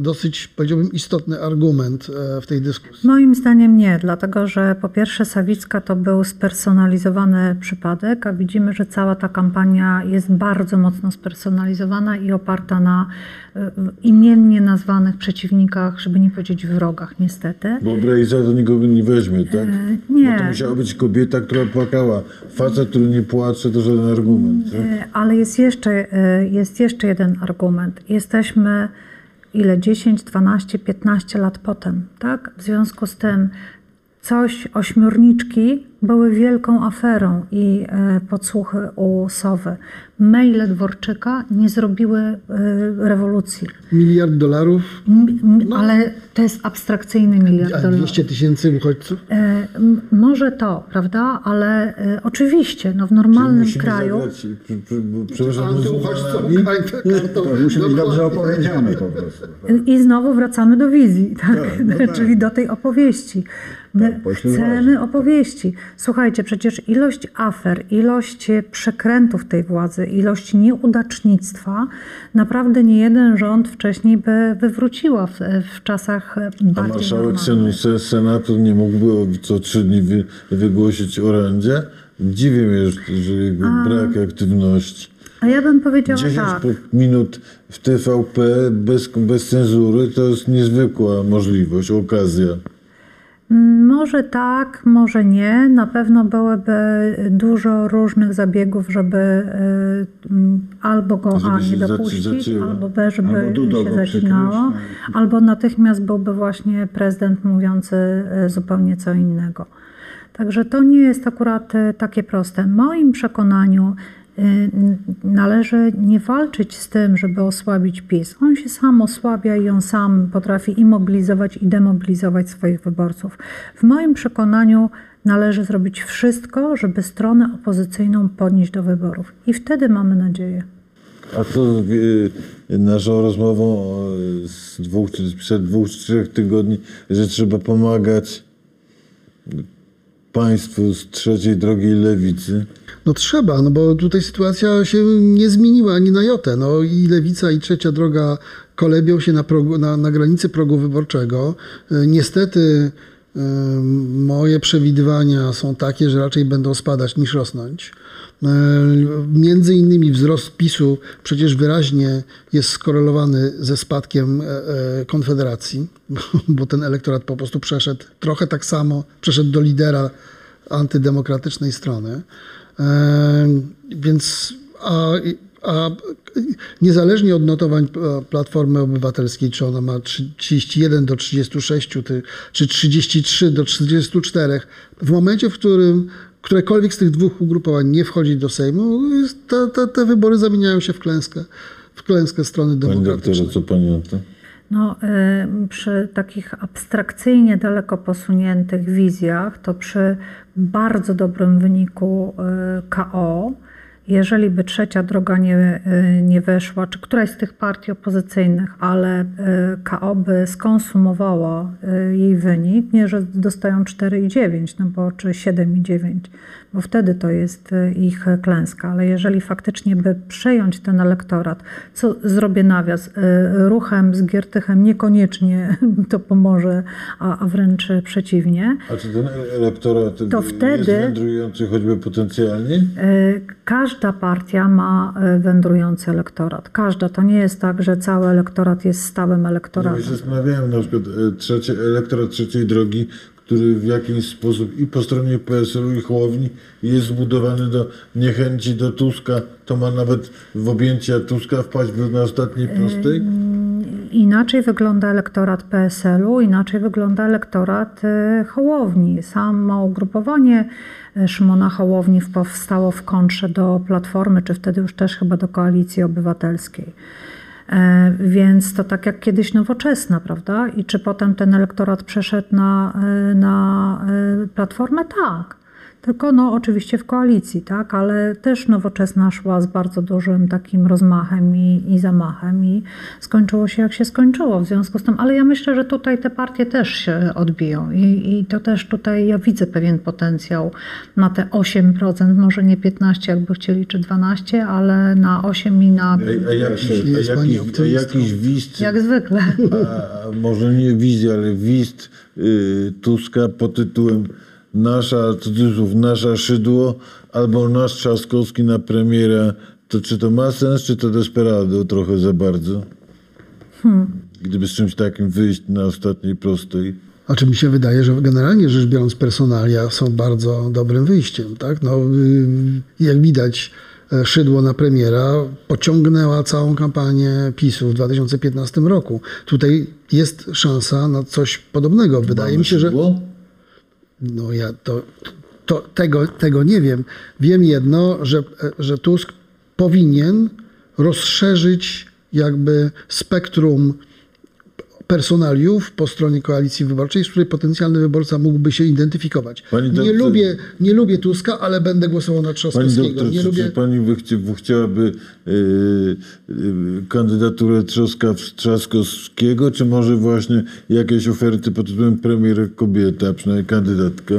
Speaker 4: dosyć, powiedziałbym, istotny argument w tej dyskusji.
Speaker 2: Moim zdaniem nie, dlatego że po pierwsze Sawicka to był spersonalizowany przypadek, a widzimy, że cała ta kampania jest bardzo mocno spersonalizowana i oparta na imiennie nazwanych przeciwnikach, żeby nie powiedzieć wrogach niestety.
Speaker 1: Bo Brejza do nikogo nie weźmie, tak?
Speaker 2: nie.
Speaker 1: Bo to musiała być kobieta, która płakała. Facet, który nie płacze, to żaden argument. Tak?
Speaker 2: E, Ale jest jeszcze, e, jest jeszcze jeden argument. Jesteśmy ile? 10, 12, 15 lat potem, tak? W związku z tym coś, ośmiorniczki były wielką aferą i e, podsłuchy u Sowy. Maile Dworczyka nie zrobiły e, rewolucji.
Speaker 4: Miliard dolarów,
Speaker 2: m, ale to jest abstrakcyjny miliard
Speaker 4: a
Speaker 2: dolarów.
Speaker 4: 200 tysięcy uchodźców.
Speaker 2: E, może to, prawda? Ale e, oczywiście, no w normalnym
Speaker 1: musimy
Speaker 2: kraju...
Speaker 1: zagrać, przepraszam,
Speaker 4: Antyuchodźcom,
Speaker 1: muzułmanami.
Speaker 3: To musi być dobrze opowiedziane po prostu.
Speaker 2: I znowu wracamy do wizji, tak?
Speaker 1: no tak.
Speaker 2: czyli do tej opowieści. My
Speaker 3: pośle
Speaker 2: chcemy opowieści. Słuchajcie, przecież ilość afer, ilość przekrętów tej władzy, ilość nieudacznictwa naprawdę nie jeden rząd wcześniej by wywróciła w, w czasach
Speaker 1: A
Speaker 2: bardziej
Speaker 1: marszałek
Speaker 2: normalnych.
Speaker 1: sen, se- senator nie mógłby co trzy dni wy, wygłosić orędzie? Dziwię mnie, że, jego brak aktywności.
Speaker 2: A ja bym powiedziała
Speaker 1: 10
Speaker 2: tak.
Speaker 1: minut w TVP bez, bez cenzury to jest niezwykła możliwość, okazja.
Speaker 2: Może tak, może nie. Na pewno byłoby dużo różnych zabiegów, żeby y, albo go
Speaker 1: Żeby
Speaker 2: A nie dopuścić, albo B, żeby
Speaker 3: Albo
Speaker 2: się zacinało, albo natychmiast byłby właśnie prezydent mówiący y, zupełnie co innego. Także to nie jest akurat y, takie proste. W moim przekonaniu należy nie walczyć z tym, żeby osłabić PiS. On się sam osłabia i on sam potrafi imobilizować i demobilizować swoich wyborców. W moim przekonaniu należy zrobić wszystko, żeby stronę opozycyjną podnieść do wyborów. I wtedy mamy nadzieję.
Speaker 1: A to y, naszą rozmową y, z dwóch, czy przed dwóch, trzech tygodni, że trzeba pomagać państwu z trzeciej drogi lewicy.
Speaker 4: No trzeba, no bo tutaj sytuacja się nie zmieniła ani na jotę. No i lewica i trzecia droga kolebią się na, progu, na, na granicy progu wyborczego. E, Niestety moje przewidywania są takie, że raczej będą spadać niż rosnąć. Między innymi wzrost PiSu przecież wyraźnie jest skorelowany ze spadkiem e, e, Konfederacji, bo ten elektorat po prostu przeszedł trochę tak samo, przeszedł do lidera antydemokratycznej strony. Więc a, a niezależnie od notowań e, Platformy Obywatelskiej, czy ona ma 31 do 36, ty- czy 33 do 44, w momencie, w którym którekolwiek z tych dwóch ugrupowań nie wchodzi do Sejmu, te, te, te wybory zamieniają się w klęskę, w klęskę strony
Speaker 1: Pani doktorze,
Speaker 4: demokratycznej.
Speaker 1: co pani o to?
Speaker 2: No, y, przy takich abstrakcyjnie daleko posuniętych wizjach, to przy bardzo dobrym wyniku y, KO, jeżeli by trzecia droga nie, y, nie weszła, czy któraś z tych partii opozycyjnych, ale y, KO by skonsumowała y, jej wynik, nie, że dostają 4,9, no bo czy 7,9, bo wtedy to jest y, ich klęska, ale jeżeli faktycznie by przejąć ten elektorat, co zrobię nawias, y, ruchem z Giertychem niekoniecznie to pomoże, a, wręcz przeciwnie,
Speaker 1: A czy ten elektorat
Speaker 2: To
Speaker 1: jest
Speaker 2: wtedy-
Speaker 1: wędrujący choćby potencjalnie?
Speaker 2: Y, Każda partia ma wędrujący elektorat. Każda. To nie jest tak, że cały elektorat jest stałym
Speaker 1: Ja
Speaker 2: elektoratem.
Speaker 1: się zastanawiałem na przykład e, trzecie, elektorat trzeciej drogi, który w jakiś sposób i po stronie PSL-u i Hołowni jest zbudowany do niechęci do Tuska, to ma nawet w objęcia Tuska wpaść na ostatniej prostej?
Speaker 2: Inaczej wygląda elektorat PSL-u, inaczej wygląda elektorat e, Hołowni. Samo ugrupowanie e, Szymona Hołowni powstało w kontrze do Platformy, czy wtedy już też chyba do Koalicji Obywatelskiej. E, Więc to tak jak kiedyś nowoczesna, prawda? I czy potem ten elektorat przeszedł na, e, na e, Platformę? Tak. Tylko no oczywiście w koalicji, tak, ale też nowoczesna szła z bardzo dużym takim rozmachem i, i zamachem i skończyło się jak się skończyło w związku z tym, ale ja myślę, że tutaj te partie też się odbiją i, i to też tutaj ja widzę pewien potencjał na te 8%, może nie 15 jakby chcieli, czy 12, ale na 8 i na
Speaker 1: A, a, jakiś, a, jakiś, a jakiś wist,
Speaker 2: jak zwykle.
Speaker 1: a, a może nie wizja, ale wist y, Tuska pod tytułem Nasza, cudzysłów, nasza szydło albo nasz Trzaskowski na premiera, to czy to ma sens, czy to desperado trochę za bardzo? Gdyby z czymś takim wyjść na ostatniej prostej.
Speaker 4: A czy mi się wydaje, że generalnie rzecz biorąc personalia są bardzo dobrym wyjściem, tak? No, y, jak widać, e, szydło na premiera pociągnęła całą kampanię PiSu w 2015 roku. Tutaj jest szansa na coś podobnego. Wydaje mi się, że
Speaker 1: Szydło?
Speaker 4: No ja to, to tego, tego nie wiem. Wiem jedno, że, że Tusk powinien rozszerzyć jakby spektrum personaliów po stronie koalicji wyborczej, z której potencjalny wyborca mógłby się identyfikować.
Speaker 1: Pani
Speaker 4: nie,
Speaker 1: doktor-
Speaker 4: lubię, nie lubię Tuska, ale będę głosował na
Speaker 1: Pani
Speaker 4: Trzaskowskiego.
Speaker 1: doktor,
Speaker 4: nie
Speaker 1: czy,
Speaker 4: lubię...
Speaker 1: czy pani by chci, by chciałaby yy, yy, kandydaturę Trzaska, Trzaskowskiego, czy może właśnie jakieś oferty pod tytułem premier kobieta, przynajmniej kandydatka?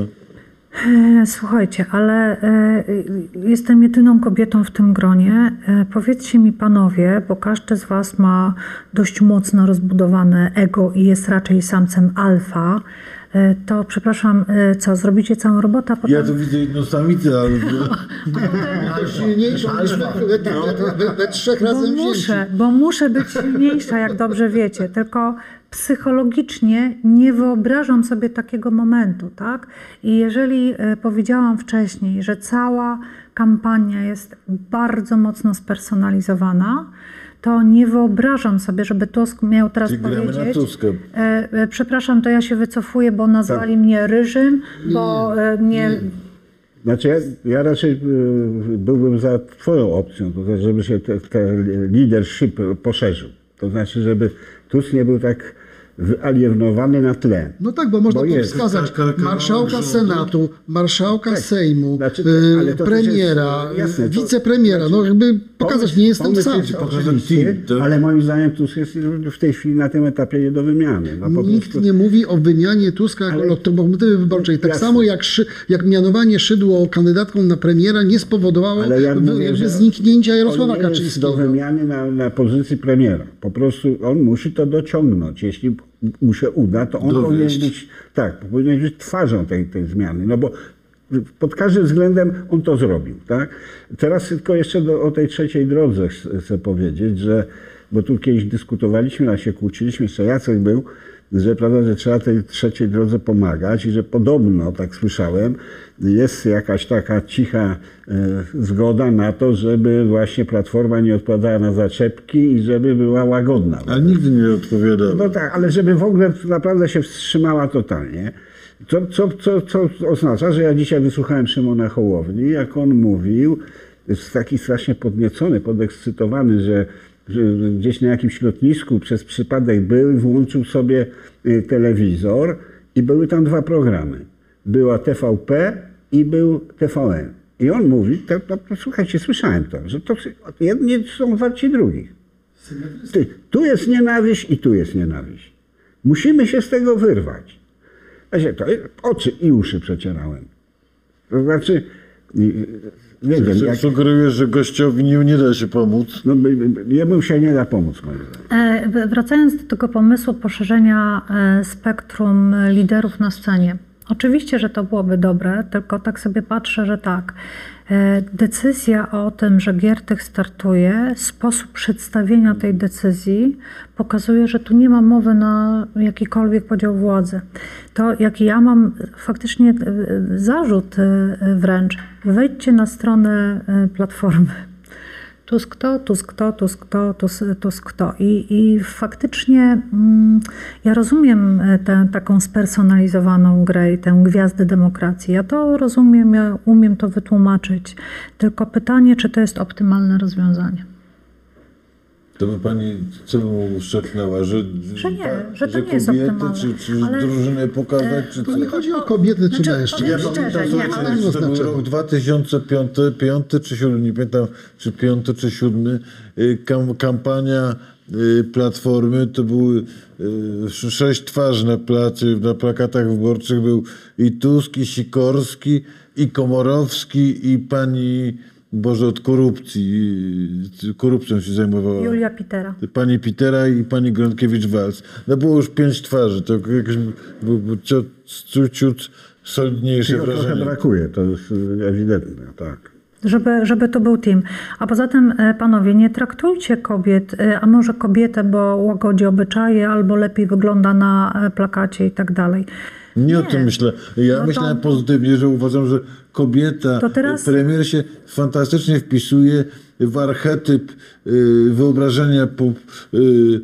Speaker 2: E, Słuchajcie, ale e, jestem jedyną kobietą w tym gronie. E, Powiedzcie mi panowie, bo każdy z was ma dość mocno rozbudowane ego i jest raczej samcem alfa. E, To przepraszam, e, co, zrobicie całą robotę, potem...
Speaker 1: Ja tu widzę jedną samicę, ale...
Speaker 4: Ale silniejszą niż we, we, we, we, we trzech razem
Speaker 2: muszę, bo muszę być silniejsza, jak dobrze wiecie. Tylko psychologicznie nie wyobrażam sobie takiego momentu, tak? I jeżeli e, powiedziałam wcześniej, że cała kampania jest bardzo mocno spersonalizowana, to nie wyobrażam sobie, żeby Tusk miał teraz
Speaker 1: Czyli
Speaker 2: powiedzieć. E, e, przepraszam, to ja się wycofuję, bo nazwali mnie ryżym, bo e, mnie.
Speaker 3: Znaczy ja, ja raczej y, byłbym za twoją opcją, to znaczy, żeby się te, te leadership poszerzył. To znaczy, żeby Tusk nie był tak wyalienowany na tle.
Speaker 4: No tak, bo można
Speaker 3: Bo
Speaker 4: tu
Speaker 3: jest.
Speaker 4: wskazać marszałka
Speaker 1: rządu.
Speaker 4: Senatu, marszałka Sejmu,
Speaker 3: Znaczy,
Speaker 4: y,
Speaker 3: to
Speaker 4: premiera,
Speaker 3: jest, jasne,
Speaker 4: y,
Speaker 3: to-
Speaker 4: wicepremiera. No jakby pokazać, nie jestem
Speaker 3: Pomysł
Speaker 4: sam.
Speaker 3: jest
Speaker 1: Pokazać
Speaker 3: oczywiście,
Speaker 1: team, tak?
Speaker 3: ale moim zdaniem Tusk jest w tej chwili na tym etapie nie do wymiany. No, po
Speaker 4: Nikt
Speaker 3: prostu-
Speaker 4: nie mówi o wymianie Tuska jako lokomotywy wyborczej. Tak
Speaker 3: Jasne.
Speaker 4: samo jak, szy, jak mianowanie Szydło kandydatką na premiera nie spowodowało
Speaker 3: ja mówię,
Speaker 4: zniknięcia Jarosława Kaczyńskiego.
Speaker 3: do wymiany na, na pozycji premiera. Po prostu on musi to dociągnąć. Jeśli mu się uda, to on
Speaker 1: Dowieść.
Speaker 3: powinien być, tak, powinien być twarzą tej, tej zmiany. No bo pod każdym względem on to zrobił. Tak? Teraz tylko jeszcze do, o tej trzeciej drodze ch- chcę powiedzieć, że bo tu kiedyś dyskutowaliśmy, a się kłóciliśmy, jeszcze Jacek był, że, prawda, że trzeba tej trzeciej drodze pomagać i że podobno, tak słyszałem, jest jakaś taka cicha e, zgoda na to, żeby właśnie Platforma nie odpadała na zaczepki i żeby była łagodna.
Speaker 1: Ale nigdy nie odpowiadał.
Speaker 3: No tak, ale żeby w ogóle naprawdę się wstrzymała totalnie. Co, co, co, co oznacza, że ja dzisiaj wysłuchałem Szymona Hołowni, jak on mówił, jest taki strasznie podniecony, podekscytowany, że, że gdzieś na jakimś lotnisku przez przypadek był i włączył sobie y, telewizor i były tam dwa programy. Była TVP i był TVN. I on mówi, to, to, to, słuchajcie, słyszałem to, że to jedni są warci drugich. Ty, tu jest nienawiść i tu jest nienawiść. Musimy się z tego wyrwać. Znaczy, to oczy i uszy przecierałem. To znaczy, nie wiem, jak,
Speaker 1: Sugerujesz, że gościowi nie, nie da się pomóc.
Speaker 3: no, jemu się nie da pomóc, moim zdaniem.
Speaker 2: E, Wracając do tego pomysłu poszerzenia e, spektrum liderów na scenie. Oczywiście, że to byłoby dobre, tylko tak sobie patrzę, że tak. e, Decyzja o tym, że Giertych startuje, sposób przedstawienia tej decyzji pokazuje, że tu nie ma mowy na jakikolwiek podział władzy. To jaki ja mam faktycznie e, zarzut e, wręcz, wejdźcie na stronę Platformy. Tusk to, Tusk to, Tusk to, Tusk, Tusk to. I, i faktycznie mm, ja rozumiem e, tę taką spersonalizowaną grę i tę gwiazdę demokracji. Ja to rozumiem, ja umiem to wytłumaczyć. Tylko pytanie, czy to jest optymalne rozwiązanie.
Speaker 1: To by pani co by mu szepnęła, że,
Speaker 2: Że nie, że to nie jest
Speaker 1: kobiety,
Speaker 2: optymalne.
Speaker 1: czy, czy
Speaker 2: Ale- e,
Speaker 1: drużynę pokazać, czy co?
Speaker 4: To nie chodzi o kobiety czy
Speaker 2: Znaczy,
Speaker 4: mężczyzn.
Speaker 1: Ja pamiętam,
Speaker 2: nie, ale-
Speaker 1: że to był rok 2005, 5 czy 7, nie pamiętam, czy 5 czy 7, y, kam, kampania y, Platformy, to były sz- sześć twarzy na, placie, na plakatach wyborczych, był i Tusk, i Sikorski, i Komorowski, i pani, Boże, od korupcji, korupcją się zajmowała.
Speaker 2: Julia Pitera.
Speaker 1: Pani Pitera i pani Gronkiewicz-Walc. No było już pięć twarzy, to było ciut, solidniejsze
Speaker 3: trochę
Speaker 1: wrażenie.
Speaker 3: brakuje, to jest ewidentne, tak.
Speaker 2: Żeby, żeby to był team. A poza tym, e, panowie, nie traktujcie kobiet, e, a może kobietę, bo łagodzi obyczaje, albo lepiej wygląda na e, plakacie i tak dalej.
Speaker 1: Nie, o
Speaker 2: Nie.
Speaker 1: tym myślę. Ja
Speaker 2: No to-
Speaker 1: myślałem pozytywnie, że uważam, że kobieta,
Speaker 2: To teraz-
Speaker 1: premier się fantastycznie wpisuje w archetyp y, wyobrażenia y,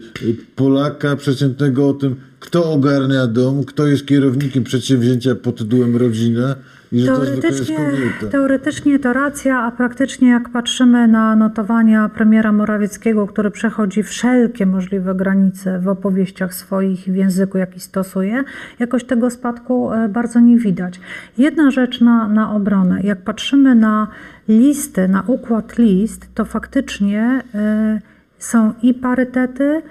Speaker 1: Polaka przeciętnego o tym, kto ogarnia dom, kto jest kierownikiem przedsięwzięcia pod tytułem rodzina i że to
Speaker 2: Teoretycznie, teoretycznie to racja, a praktycznie jak patrzymy na notowania premiera Morawieckiego, który przechodzi wszelkie możliwe granice w opowieściach swoich i w języku, jaki stosuje, jakoś tego spadku e, bardzo nie widać. Jedna rzecz na, na obronę. Jak patrzymy na listy, na układ list, to faktycznie e, są i parytety,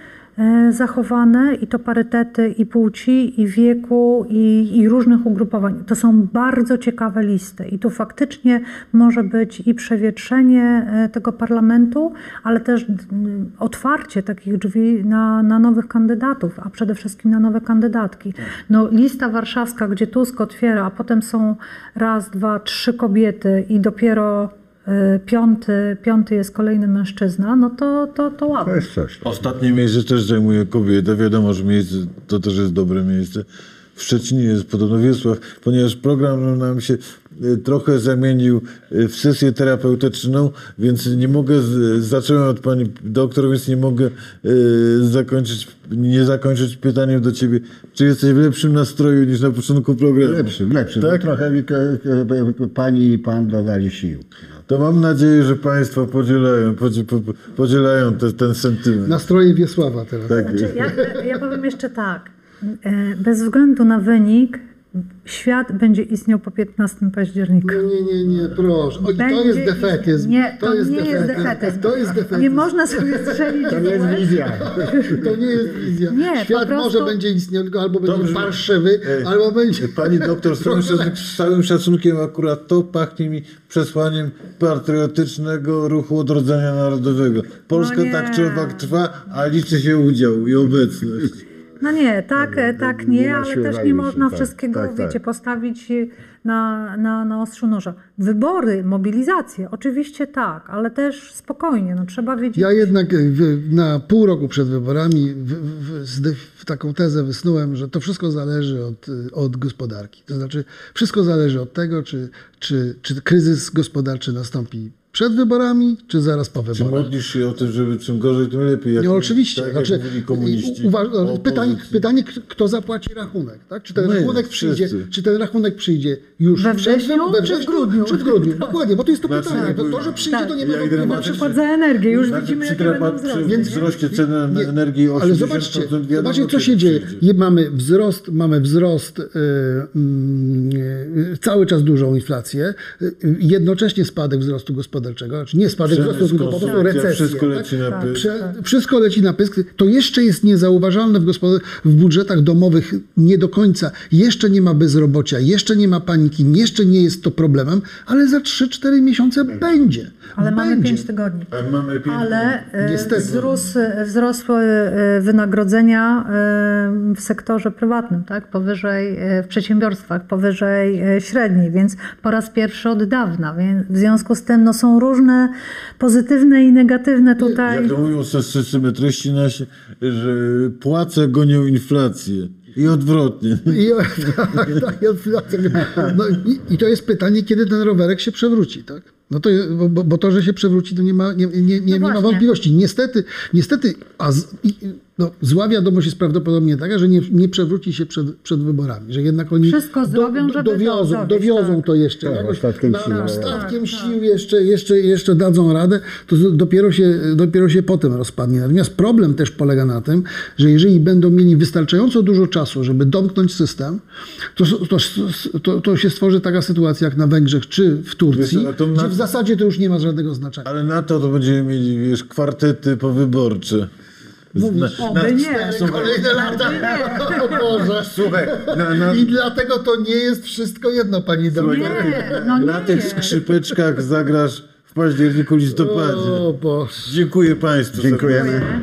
Speaker 2: zachowane i to parytety i płci, i wieku, i, i różnych ugrupowań. To są bardzo ciekawe listy i tu faktycznie może być i przewietrzenie e, tego parlamentu, ale też otwarcie takich drzwi na, na nowych kandydatów, a przede wszystkim na nowe kandydatki. No, lista warszawska, gdzie Tusk otwiera, a potem są raz, dwa, trzy kobiety i dopiero e, piąty, piąty jest kolejny mężczyzna, no to, to, to
Speaker 3: To
Speaker 2: ładne.
Speaker 3: jest coś.
Speaker 1: Ostatnie miejsce też zajmuje kobieta. Wiadomo, że miejsce to też jest dobre miejsce. W Szczecinie jest podobno Wiesław, ponieważ program nam się y, trochę zamienił y, w sesję terapeutyczną, więc nie mogę, zacząłem od pani doktor, więc nie mogę zakończyć, nie zakończyć pytaniem do ciebie, czy jesteś w lepszym nastroju niż na początku programu?
Speaker 3: Lepszy, lepszy.
Speaker 1: Tak?
Speaker 3: Trochę mi, pani i pan dodali sił.
Speaker 1: To mam nadzieję, że państwo podzielają, podzi- po- podzielają te, ten sentyment.
Speaker 4: Nastroje Wiesława teraz.
Speaker 1: Tak.
Speaker 2: Znaczy, ja, ja powiem jeszcze tak. E, Bez względu na wynik, świat będzie istniał po 15 października.
Speaker 4: Nie, nie, nie, nie, proszę. Oj, to jest defetyzm.
Speaker 2: Nie, to,
Speaker 4: jest
Speaker 2: nie jest
Speaker 4: defetyzm.
Speaker 2: defetyzm.
Speaker 4: To jest defetyzm.
Speaker 2: Nie można sobie strzelić
Speaker 3: To nie jest wizja.
Speaker 4: To nie jest wizja.
Speaker 2: Nie,
Speaker 4: Świat
Speaker 2: prostu-
Speaker 4: może będzie istniał, tylko albo będzie
Speaker 1: Dobrze.
Speaker 4: parszywy,
Speaker 1: Ej,
Speaker 4: albo będzie...
Speaker 1: Pani doktor, z całym, szacunkiem, z całym szacunkiem akurat to pachnie mi przesłaniem patriotycznego ruchu odrodzenia narodowego. Polska
Speaker 2: No
Speaker 1: tak czy owak trwa, a liczy się udział i obecność.
Speaker 2: No nie, tak, tak nie,
Speaker 3: nie
Speaker 2: ale też nie
Speaker 3: się,
Speaker 2: można
Speaker 3: tak,
Speaker 2: wszystkiego,
Speaker 3: tak, tak.
Speaker 2: wiecie, postawić na, na, na ostrzu noża. Wybory, mobilizacje, oczywiście tak, ale też spokojnie, no trzeba wiedzieć.
Speaker 4: Ja jednak e, w, na pół roku przed wyborami w, w taką tezę wysnułem, że to wszystko zależy od, e, od gospodarki. To znaczy, wszystko zależy od tego, czy, czy, czy kryzys gospodarczy nastąpi przed wyborami, czy zaraz po
Speaker 1: Czy
Speaker 4: wyborach.
Speaker 1: modlisz się o to, żeby czym gorzej, tym lepiej? Jak,
Speaker 4: No oczywiście.
Speaker 1: Tak
Speaker 4: znaczy,
Speaker 1: jak mówili komuniści.
Speaker 4: uważ,
Speaker 1: o
Speaker 4: pytanie, pytanie, kto zapłaci rachunek, tak? Czy ten
Speaker 1: My,
Speaker 4: rachunek przyjdzie, czy ten rachunek przyjdzie już
Speaker 2: We
Speaker 4: przed-
Speaker 2: wrześniu,
Speaker 4: we
Speaker 2: czy w
Speaker 4: wrześniu,
Speaker 2: grudniu?
Speaker 4: Czy w grudniu, dokładnie, bo to jest to
Speaker 1: Znaczy,
Speaker 4: pytanie. To, że przyjdzie,
Speaker 2: Tak.
Speaker 4: to nie ma
Speaker 1: dramatycznie-
Speaker 2: Na przykład za energię, już
Speaker 1: Znaczy,
Speaker 2: widzimy, jakie będą wzrosty.
Speaker 4: Więc-
Speaker 1: wzroście ceny
Speaker 4: Nie,
Speaker 1: energii o 80%,
Speaker 4: Ale zobaczcie,
Speaker 1: wiadomo,
Speaker 4: zobaczcie co się dzieje. Mamy wzrost, mamy wzrost, y, mm, y, cały czas dużą inflację, y, jednocześnie spadek wzrostu gospodarczego. Gospodarczego, znaczy nie spadek wzrostu, tylko po prostu recesję.
Speaker 1: wszystko
Speaker 4: tak?
Speaker 1: leci na
Speaker 2: Tak.
Speaker 1: pysk.
Speaker 4: Prze, wszystko leci na pysk. To jeszcze jest niezauważalne w, w budżetach domowych nie do końca. Jeszcze nie ma bezrobocia, jeszcze nie ma paniki, jeszcze nie jest to problemem, ale za 3-4 miesiące będzie.
Speaker 2: Ale mamy
Speaker 4: będzie.
Speaker 2: 5 tygodni.
Speaker 1: A mamy
Speaker 2: Ale e,
Speaker 4: Niestety.
Speaker 2: wzrósł, wzrosły e, wynagrodzenia e, w sektorze prywatnym, tak? powyżej e, w przedsiębiorstwach, powyżej e, średniej, więc po raz pierwszy od dawna. Więc w związku z tym no, są różne pozytywne i negatywne tutaj.
Speaker 1: Jak to mówią sy- sy- symetryści nasi, że płace gonią inflację. I odwrotnie.
Speaker 4: I, tak, tak, i od- no, i, I to jest pytanie, kiedy ten rowerek się przewróci, tak? No to, bo, bo to, że się przewróci, to nie ma, nie, nie, nie, nie ma wątpliwości. Niestety, niestety a z, i, no, zła wiadomość jest prawdopodobnie taka, że nie, nie przewróci się przed, przed wyborami, że jednak oni
Speaker 2: Wszystko zrobią, żeby to
Speaker 4: dowiozą,
Speaker 2: zrobić,
Speaker 4: dowiozą
Speaker 2: tak.
Speaker 4: to jeszcze.
Speaker 3: Tak,
Speaker 4: jakoś
Speaker 3: ostatkiem
Speaker 4: na-
Speaker 3: sił. Tak,
Speaker 4: Ostatkiem sił jeszcze, jeszcze, jeszcze dadzą radę, to dopiero się, dopiero się potem rozpadnie. Natomiast problem też polega na tym, że jeżeli będą mieli wystarczająco dużo czasu, żeby domknąć system, to, to, to, to się stworzy taka sytuacja jak na Węgrzech czy w Turcji,
Speaker 1: Wiesz, na-
Speaker 4: zasadzie to już nie ma żadnego znaczenia.
Speaker 1: Ale na to to będziemy mieli, wiesz, kwartety powyborcze.
Speaker 4: Mówisz,
Speaker 2: Oby nie.
Speaker 4: Kolejne lata. O Boże.
Speaker 1: Słuchaj, na, na,
Speaker 4: I dlatego to nie jest wszystko jedno, pani.
Speaker 2: Nie, no
Speaker 1: na tych
Speaker 2: nie.
Speaker 1: skrzypeczkach zagrasz w październiku, listopadzie.
Speaker 4: O Boże.
Speaker 1: Dziękuję Państwu.
Speaker 3: Dziękujemy.
Speaker 2: Dziękuję.